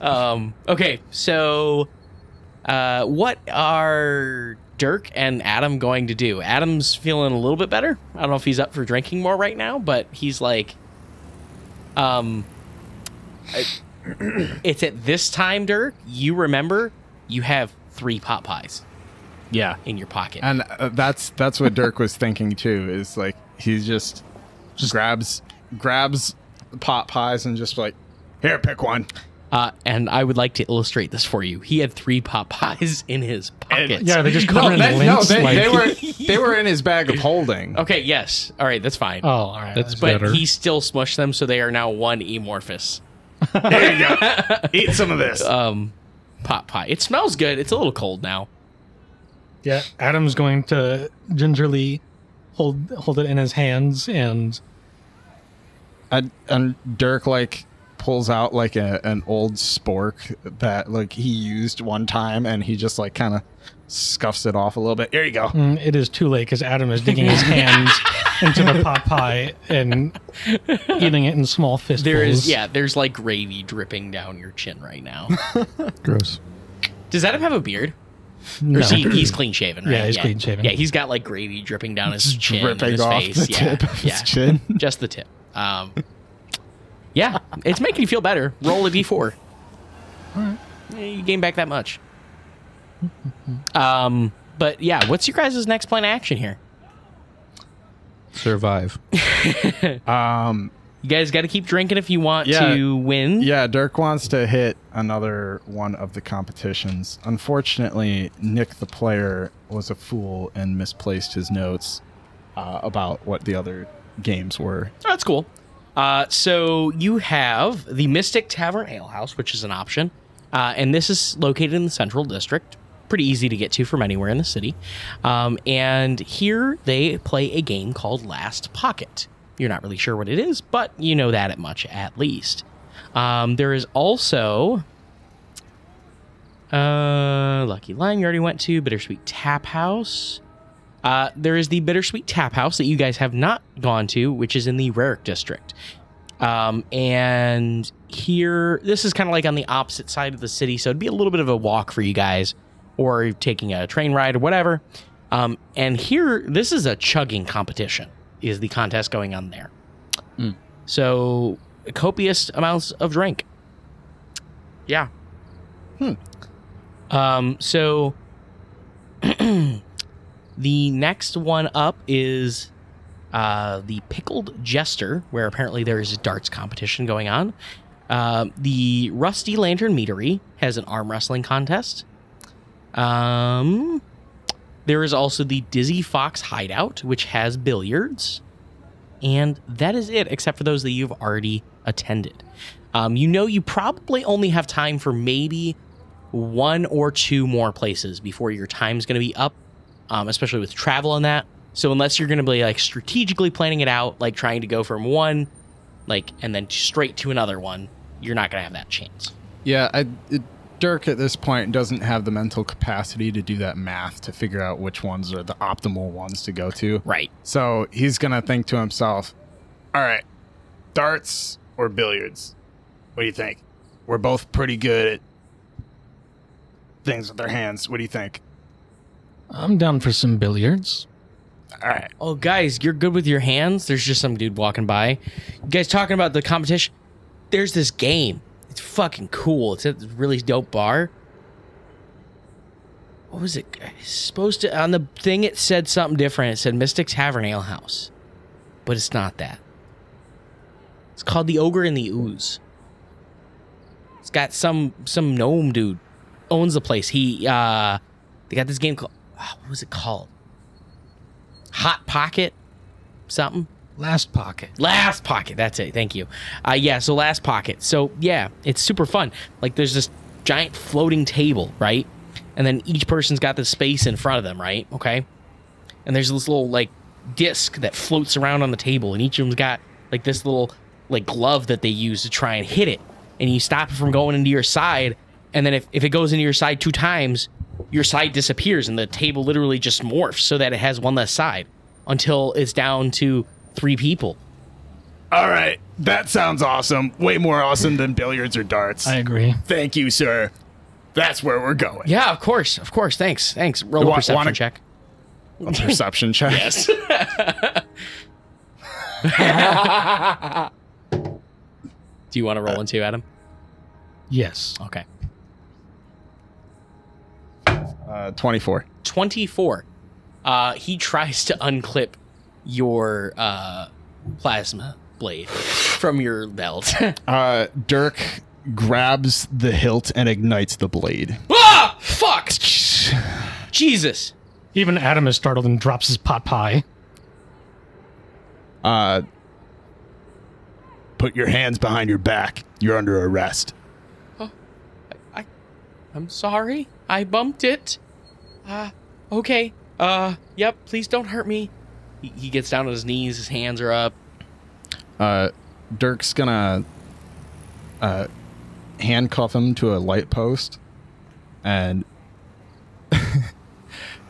um, okay, so uh, what are Dirk and Adam going to do? Adam's feeling a little bit better. I don't know if he's up for drinking more right now, but he's like, um, I- it's at this time, Dirk. You remember you have three pot pies Yeah. in your pocket. And uh, that's that's what Dirk was thinking too. Is like he just just grabs grabs pot pies and just like here, pick one. Uh, and I would like to illustrate this for you. He had three pot pies in his pockets. Yeah, they just No, in they, links. no, they, like, they were they were in his bag of holding. Okay, yes. All right, that's fine. Oh, all right. That's but better. he still smushed them, so they are now one amorphous Here you go. Eat some of this. um, pot pie. It smells good. It's a little cold now. Yeah, Adam's going to gingerly hold hold it in his hands and and, and Dirk like pulls out like a, an old spork that like he used one time, and he just like kind of scuffs it off a little bit. Here you go. mm, it is too late because Adam is digging his hands into the pot pie and eating it in small fistfuls. There is, yeah, there's like gravy dripping down your chin right now. Gross. Does Adam have a beard? no. Or is he, he's clean shaven, right? Yeah, he's clean shaven. Yeah, he's got like gravy dripping down his chin, dripping his off face. the yeah, tip of his yeah, chin. just the tip. Um, yeah, it's making you feel better. Roll a d4. Yeah, you gain back that much. Um, but yeah, what's your guys' next plan of action here? Survive. Um, You guys got to keep drinking if you want Yeah. to win. yeah, Dirk wants to hit another one of the competitions. Unfortunately, Nick the player was a fool and misplaced his notes uh, about what the other games were. That's cool. Uh, so you have the Mystic Tavern Ale House, which is an option, uh, and this is located in the Central District. Pretty easy to get to from anywhere in the city. Um, and here they play a game called Last Pocket. You're not really sure what it is, but you know that at much at least. Um, there is also uh, Lucky Lime you already went to, Bittersweet Tap House. Uh, there is the Bittersweet Tap House that you guys have not gone to, which is in the Rarick District. Um, and here, this is kind of like on the opposite side of the city, so it'd be a little bit of a walk for you guys, or taking a train ride or whatever. Um, and here, this is a chugging competition. Is the contest going on there? So copious amounts of drink. Yeah. Um. So the next one up is uh, the Pickled Jester, where apparently there is a darts competition going on. Uh, the Rusty Lantern Meadery has an arm wrestling contest. Um, there is also the Dizzy Fox Hideout, which has billiards. And that is it, except for those that you've already attended. Um, you know, you probably only have time for maybe one or two more places before your time's going to be up, um, especially with travel and that. So unless you're going to be like strategically planning it out, like trying to go from one, like and then straight to another one, you're not going to have that chance. Yeah, I, it, Dirk at this point doesn't have the mental capacity to do that math to figure out which ones are the optimal ones to go to. Right. So he's gonna think to himself, "All right, darts or billiards? What do you think? We're both pretty good at things with our hands. What do you think? I'm down for some billiards. All right, Oh, guys, you're good with your hands. There's just some dude walking by. You guys talking about the competition? There's this game. It's fucking cool. It's a really dope bar. What was it? Supposed to on the thing. It said something different. It said Mystic Tavern Ale House, but it's not that. It's called the Ogre and the Ooze. It's got some some gnome dude owns the place. He uh, they got this game called ah, what was it called? Hot Pocket, something. Last pocket. Last Pocket. That's it. Thank you. Uh, yeah. So Last Pocket. So yeah, it's super fun. Like there's this giant floating table, right? And then each person's got this space in front of them, right? Okay. And there's this little like disc that floats around on the table, and each of them's got like this little like glove that they use to try and hit it, and you stop it from going into your side. And then if, if it goes into your side two times, your side disappears and the table literally just morphs so that it has one less side until it's down to three people. all right. That sounds awesome. Way more awesome than billiards or darts. I agree. Thank you, sir. That's where we're going. Yeah, of course, of course. Thanks, thanks. Roll a Wa- perception wanna- check. A perception check. Yes. Do you want to roll into Adam? Yes. Okay. Uh, Twenty-four. 24. Uh, he tries to unclip your uh, plasma blade from your belt. Uh, Dirk grabs the hilt and ignites the blade. ah! Fuck! Jesus. Even Adam is startled and drops his pot pie. Uh, put your hands behind your back. You're under arrest. I, I'm sorry. I bumped it. Uh, okay. Uh, yep. Please don't hurt me. He, he gets down on his knees. His hands are up. Uh, Dirk's gonna uh, handcuff him to a light post and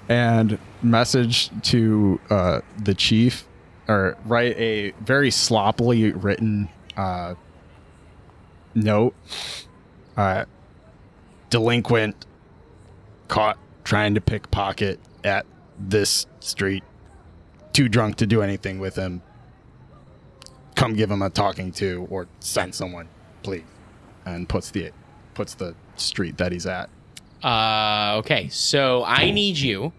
and message to uh, the chief or write a very sloppily written uh, note. Uh, delinquent caught trying to pickpocket at this street. Too drunk to do anything with him come give him a talking to or send someone, please. And puts the puts the street that he's at. Uh, okay. So I need you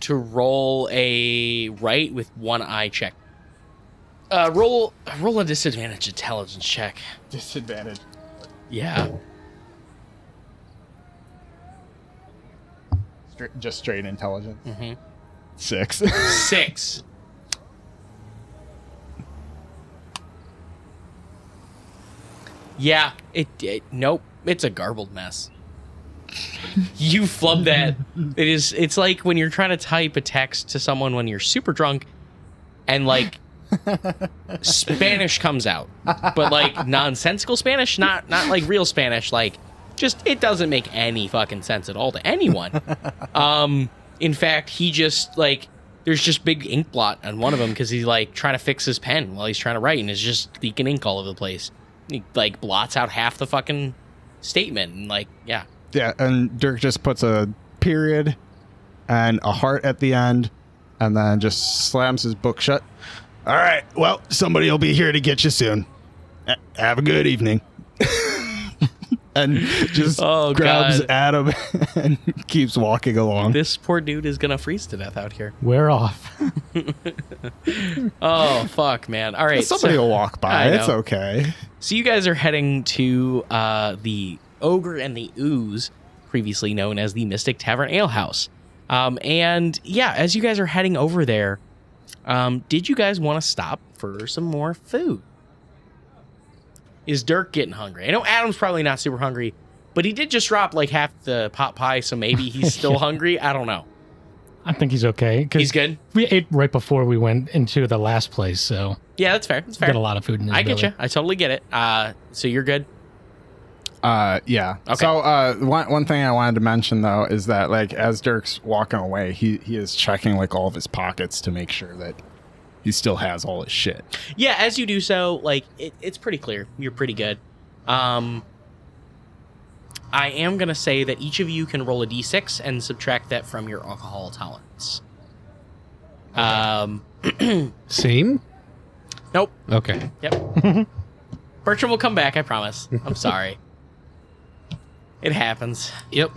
to roll a right with one eye check. Uh, roll roll a disadvantage intelligence check. Disadvantage. Yeah. Just straight intelligence. Mhm. Six. Six. Yeah. It, it. Nope. It's a garbled mess. you flub that. It is. It's like when you're trying to type a text to someone when you're super drunk, and like Spanish comes out, but like nonsensical Spanish, not not like real Spanish. Like just it doesn't make any fucking sense at all to anyone. Um, in fact, he just like there's just big ink blot on one of them because he's like trying to fix his pen while he's trying to write, and it's just leaking ink all over the place. He like blots out half the fucking statement, and like yeah, Yeah, and Dirk just puts a period and a heart at the end and then just slams his book shut. All right, well, somebody will be here to get you soon. Have a good evening. And just Oh, grabs God. Adam and keeps walking along. this poor dude is gonna freeze to death out here. We're off. Oh fuck, man! All right, Somebody so- will walk by. It's okay. So you guys are heading to uh, the Ogre and the Ooze, previously known as the Mystic Tavern Ale House. Um, and yeah, as you guys are heading over there, um, did you guys want to stop for some more food? Is Dirk getting hungry? I know Adam's probably not super hungry, but he did just drop like half the pot pie, so maybe he's still hungry. I don't know. I think he's okay. 'cause He's good. We ate right before we went into the last place, so Yeah, that's fair. That's fair. got a lot of food in his I get belly. you. I totally get it. Uh, so you're good. Uh, yeah. Okay. So, uh, one one thing I wanted to mention though is that like as Dirk's walking away, he he is checking like all of his pockets to make sure that he still has all his shit. Yeah, as you do so, like it, it's pretty clear you're pretty good. Um, I am gonna say that each of you can roll a d6 and subtract that from your alcohol tolerance. Um, Same? nope. Okay. Yep. Bertram will come back. I promise. I'm sorry. It happens. Yep.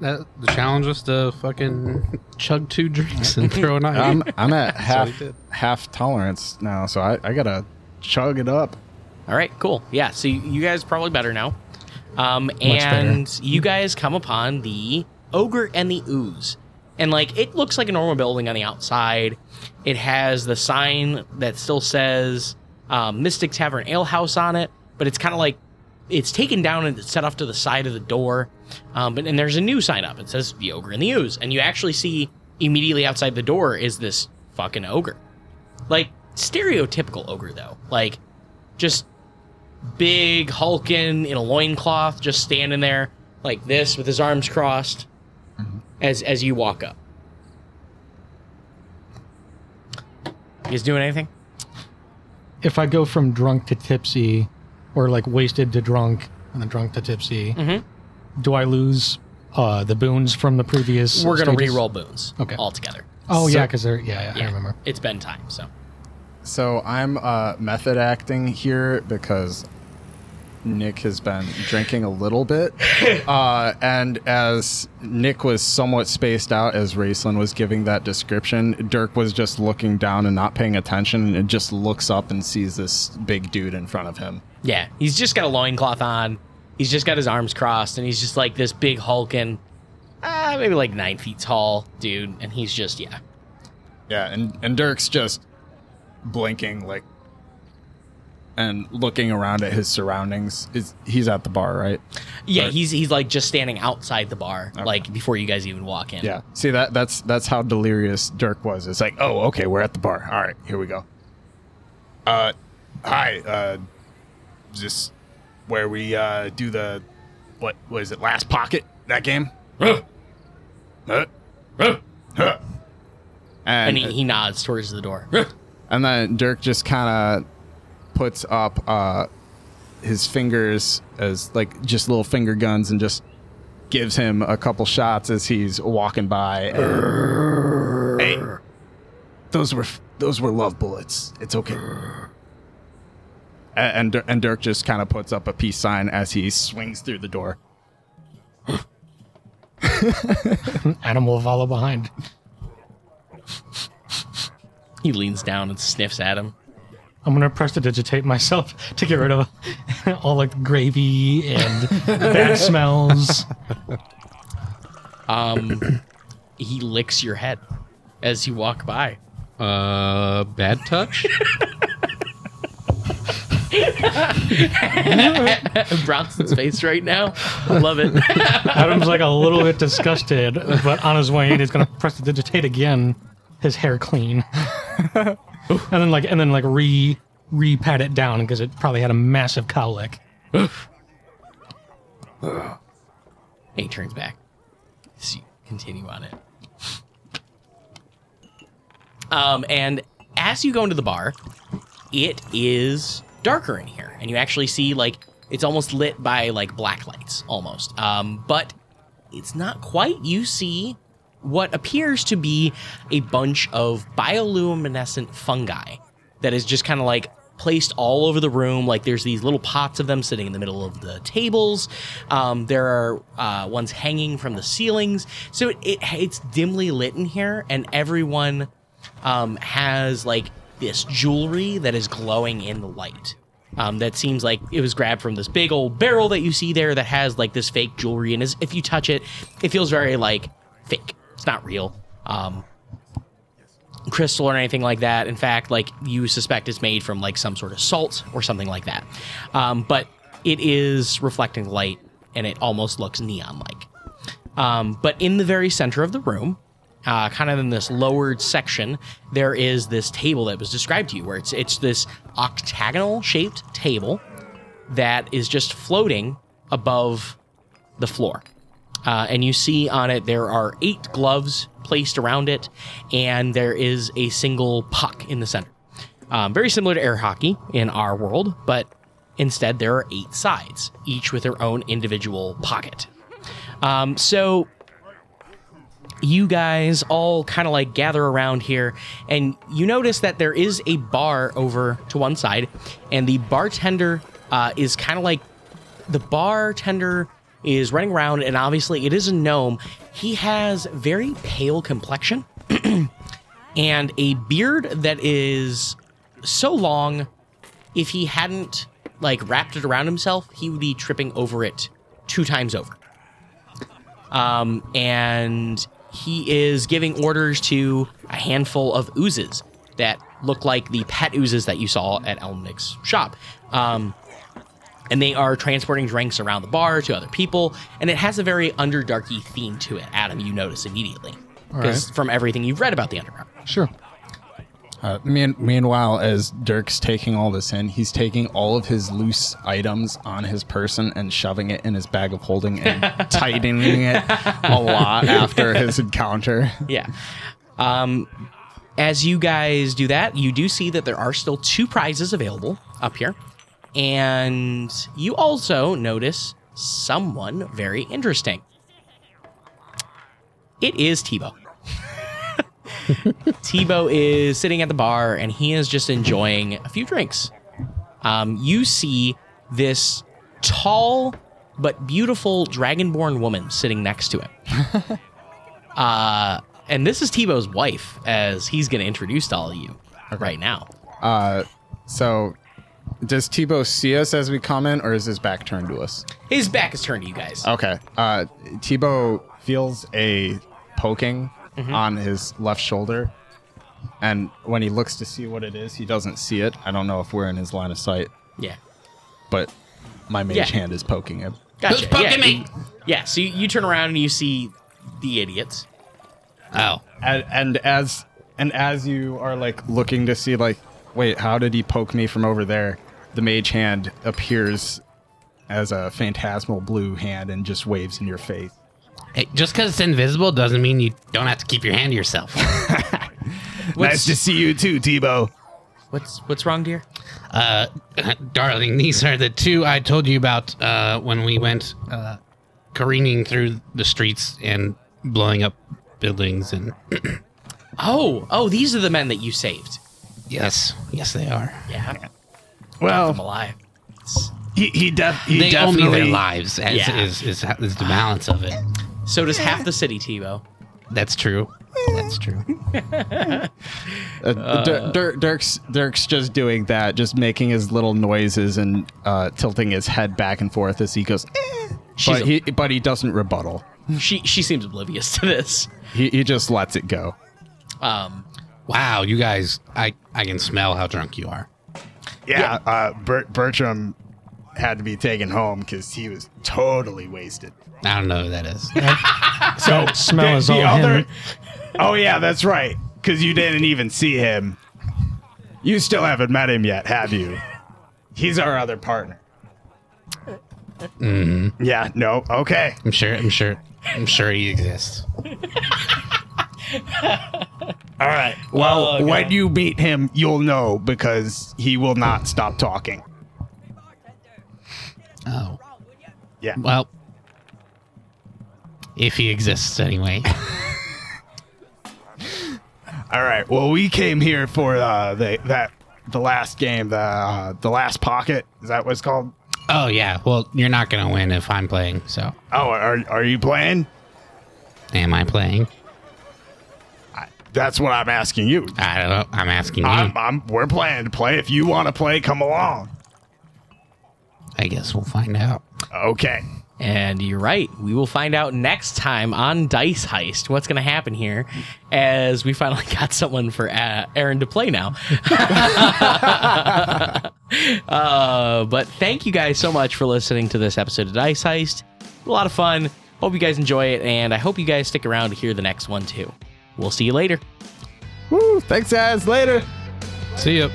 That, the challenge was to fucking chug two drinks and throw an eye. I'm I'm at half he half tolerance now, so I, I gotta chug it up. All right, cool. Yeah, so you, you guys probably better now. Um, better. and you guys come upon the ogre and the ooze, and like it looks like a normal building on the outside. It has the sign that still says um, Mystic Tavern Ale House on it, but it's kind of like it's taken down and it's set off to the side of the door. Um, but and there's a new sign up. It says the ogre and the ooze, and you actually see immediately outside the door is this fucking ogre, like stereotypical ogre though, like just big hulking in a loincloth just standing there like this with his arms crossed as as you walk up. You guys doing anything? If I go from drunk to tipsy, or like wasted to drunk, and then drunk to tipsy, Mhm. do I lose uh, the boons from the previous? we're gonna stages? re-roll boons Okay. all together Oh So- yeah, because they're yeah, yeah, I remember. it's been time so So I'm uh, method acting here because Nick has been drinking a little bit, uh, and as Nick was somewhat spaced out as Raceland was giving that description, Dirk was just looking down and not paying attention, and just looks up and sees this big dude in front of him. yeah he's just got a loincloth on he's just got his arms crossed and he's just like this big hulking uh, maybe like nine feet tall dude and he's just yeah Yeah, and and Dirk's just blinking like and looking around at his surroundings. Is he's at the bar, right? yeah he's he's like just standing outside the bar like before you guys even walk in Yeah. See that that's that's how delirious Dirk was. It's like, oh, okay, we're at the bar. All right, here we go. Uh, hi. Uh, is this where we uh do the what was it? Last pocket that game? Huh? Huh? Huh? and And he, he nods towards the door and then Dirk just kind of puts up uh his fingers as like just little finger guns and just gives him a couple shots as he's walking by. And, hey, those were those were love bullets. It's okay. A- And and Dirk just kind of puts up a peace sign as he swings through the door. Adam will follow behind. He leans down and sniffs at him. I'm gonna prestidigitate myself to get rid of all like gravy and bad smells. Um, he licks your head as you walk by. Uh, bad touch? Bronson's face right now. I love it. Adam's like a little bit disgusted, but on his way in, he's gonna prestidigitate again, his hair clean, and then like and then like re re pat it down because it probably had a massive cowlick. he turns back. So you continue on it. Um, and as you go into the bar, it is darker in here, and you actually see like it's almost lit by like black lights, almost. Um, but it's not quite. You see what appears to be a bunch of bioluminescent fungi that is just kind of like placed all over the room. Like there's these little pots of them sitting in the middle of the tables. Um, there are uh, ones hanging from the ceilings. So it, it it's dimly lit in here, and everyone um, has like this jewelry that is glowing in the light. Um, that seems like it was grabbed from this big old barrel that you see there that has like this fake jewelry, and is, if you touch it, it feels very like fake. Not real. Um, crystal or anything like that. In fact, like you suspect it's made from like some sort of salt or something like that. Um, but it is reflecting light and it almost looks neon like. Um, but in the very center of the room, uh, kind of in this lowered section, there is this table that was described to you, where it's it's this octagonal shaped table that is just floating above the floor. Uh, and you see on it there are eight gloves placed around it, and there is a single puck in the center. Um, very similar to air hockey in our world, but instead there are eight sides, each with their own individual pocket. Um, so you guys all kind of like gather around here and you notice that there is a bar over to one side and the bartender uh, is kind of like the bartender is running around and obviously it is a gnome he has very pale complexion and a beard that is so long if he hadn't like wrapped it around himself he would be tripping over it two times over um, and he is giving orders to a handful of oozes that look like the pet oozes that you saw at Elmnick's shop. Um, and they are transporting drinks around the bar to other people, and it has a very Underdarky theme to it. Adam, you notice immediately because from everything you've read about the Underground. Sure. Uh, mean, meanwhile, as Dirk's taking all this in, he's taking all of his loose items on his person and shoving it in his bag of holding and tightening it a lot after his encounter. Yeah. Um, as you guys do that, you do see that there are still two prizes available up here. And you also notice someone very interesting. It is Tebow. Tebow is sitting at the bar and he is just enjoying a few drinks. Um, you see this tall but beautiful dragonborn woman sitting next to him. uh, and this is Tebow's wife, as he's going to introduce to all of you right now. Uh, so, does Tebow see us as we come in, or is his back turned to us? His back is turned to you guys. Okay. Uh, Tebow feels a poking on his left shoulder. And when he looks to see what it is, he doesn't see it. I don't know if we're in his line of sight, Yeah. but my mage Yeah. hand is poking him. Gotcha. Who's poking yeah, me? you- yeah, so you, you turn around and you see the idiots. Oh, And, and as and as you are like looking to see like, wait, how did he poke me from over there? The mage hand appears as a phantasmal blue hand and just waves in your face. hey, just because it's invisible doesn't mean you don't have to keep your hand to yourself. nice to see you too, Tebow. what's what's wrong, dear? uh, darling, these are the two I told you about uh, when we went uh, careening through the streets and blowing up buildings. And Oh, oh, these are the men that you saved. Yes, yes, they are. Yeah, them Well, alive. It's- he he, def- he they owe me their lives. As Yeah. is, is is the balance of it. So does half the city, Tebow. That's true. That's true. Uh, Dir- Dir- Dirk's Dirk's just doing that, just making his little noises and uh, tilting his head back and forth as he goes. "Eh." She's But a- he but he doesn't rebuttal. She she seems oblivious to this. He he just lets it go. Um, Wow, you guys, I I can smell how drunk you are. Yeah, Uh, Ber- Bertram had to be taken home because he was totally wasted. I don't know who that is. So smell The- is all other- him. Oh yeah, that's right. Because you didn't even see him. You still haven't met him yet, have you? He's our other partner. Mm-hmm. Yeah. No. Okay. I'm sure. I'm sure. I'm sure he exists. All right. Well, when you meet him, you'll know because he will not stop talking. Oh. Yeah. Well, if he exists anyway. All right. Well, we came here for uh, the that the last game, the uh, the last pocket. Is that what it's called? Oh yeah. Well, you're not gonna win if I'm playing. So, Oh, are are you playing? am I playing? That's what I'm asking you. I don't know. I'm asking you. I'm, I'm we're planning to play. If you want to play, come along. I guess we'll find out. Okay. And you're right. We will find out next time on Dice Heist what's going to happen here as we finally got someone for uh, Aaron to play now. uh, but thank you guys so much for listening to this episode of Dice Heist. A lot of fun. Hope you guys enjoy it, and I hope you guys stick around to hear the next one too. We'll see you later. Woo, thanks, guys. Later. See ya.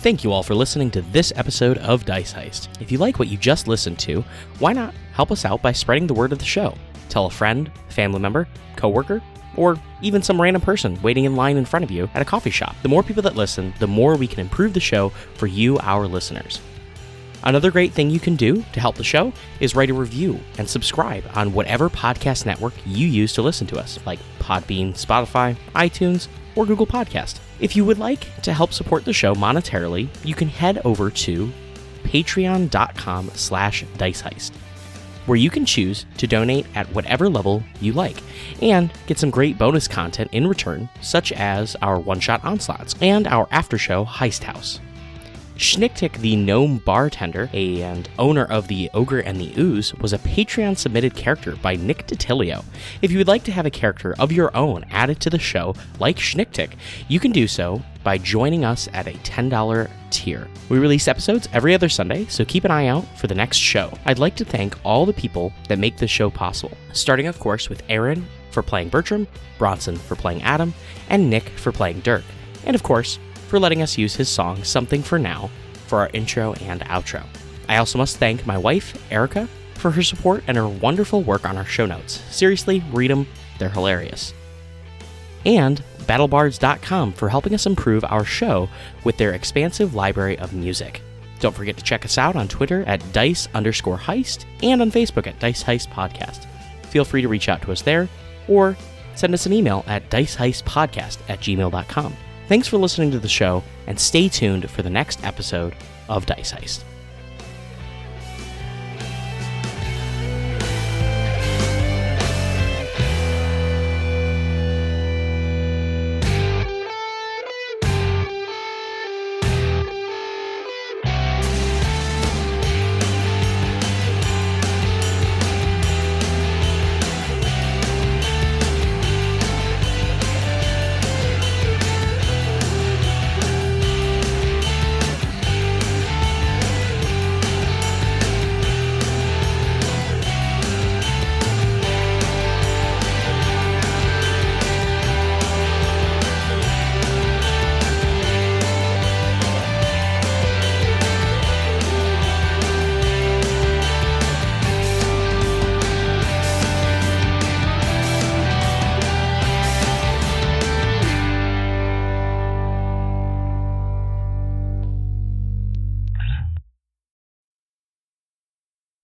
Thank you all for listening to this episode of Dice Heist. If you like what you just listened to, why not help us out by spreading the word of the show? Tell a friend, family member, coworker, or even some random person waiting in line in front of you at a coffee shop. The more people that listen, the more we can improve the show for you, our listeners. Another great thing you can do to help the show is write a review and subscribe on whatever podcast network you use to listen to us, like Podbean, Spotify, iTunes, or Google Podcast. If you would like to help support the show monetarily, you can head over to patreon.com slash diceheist, where you can choose to donate at whatever level you like and get some great bonus content in return, such as our one-shot onslaughts and our after-show heist house. Schnicktick, the gnome bartender and owner of the Ogre and the Ooze, was a Patreon submitted character by Nick DiTilio. If you would like to have a character of your own added to the show, like Schnicktick, you can do so by joining us at a $10 tier. We release episodes every other Sunday, so keep an eye out for the next show. I'd like to thank all the people that make this show possible, starting, of course, with Aaron for playing Bertram, Bronson for playing Adam, and Nick for playing Dirk. And of course, for letting us use his song Something for Now for our intro and outro. I also must thank my wife, Erica, for her support and her wonderful work on our show notes. Seriously, read them, they're hilarious. And battlebards.com for helping us improve our show with their expansive library of music. Don't forget to check us out on Twitter at dice underscore heist and on Facebook at Dice Heist Podcast. Feel free to reach out to us there or send us an email at diceheistpodcast at gmail.com. Thanks for listening to the show, and stay tuned for the next episode of Dice Heist.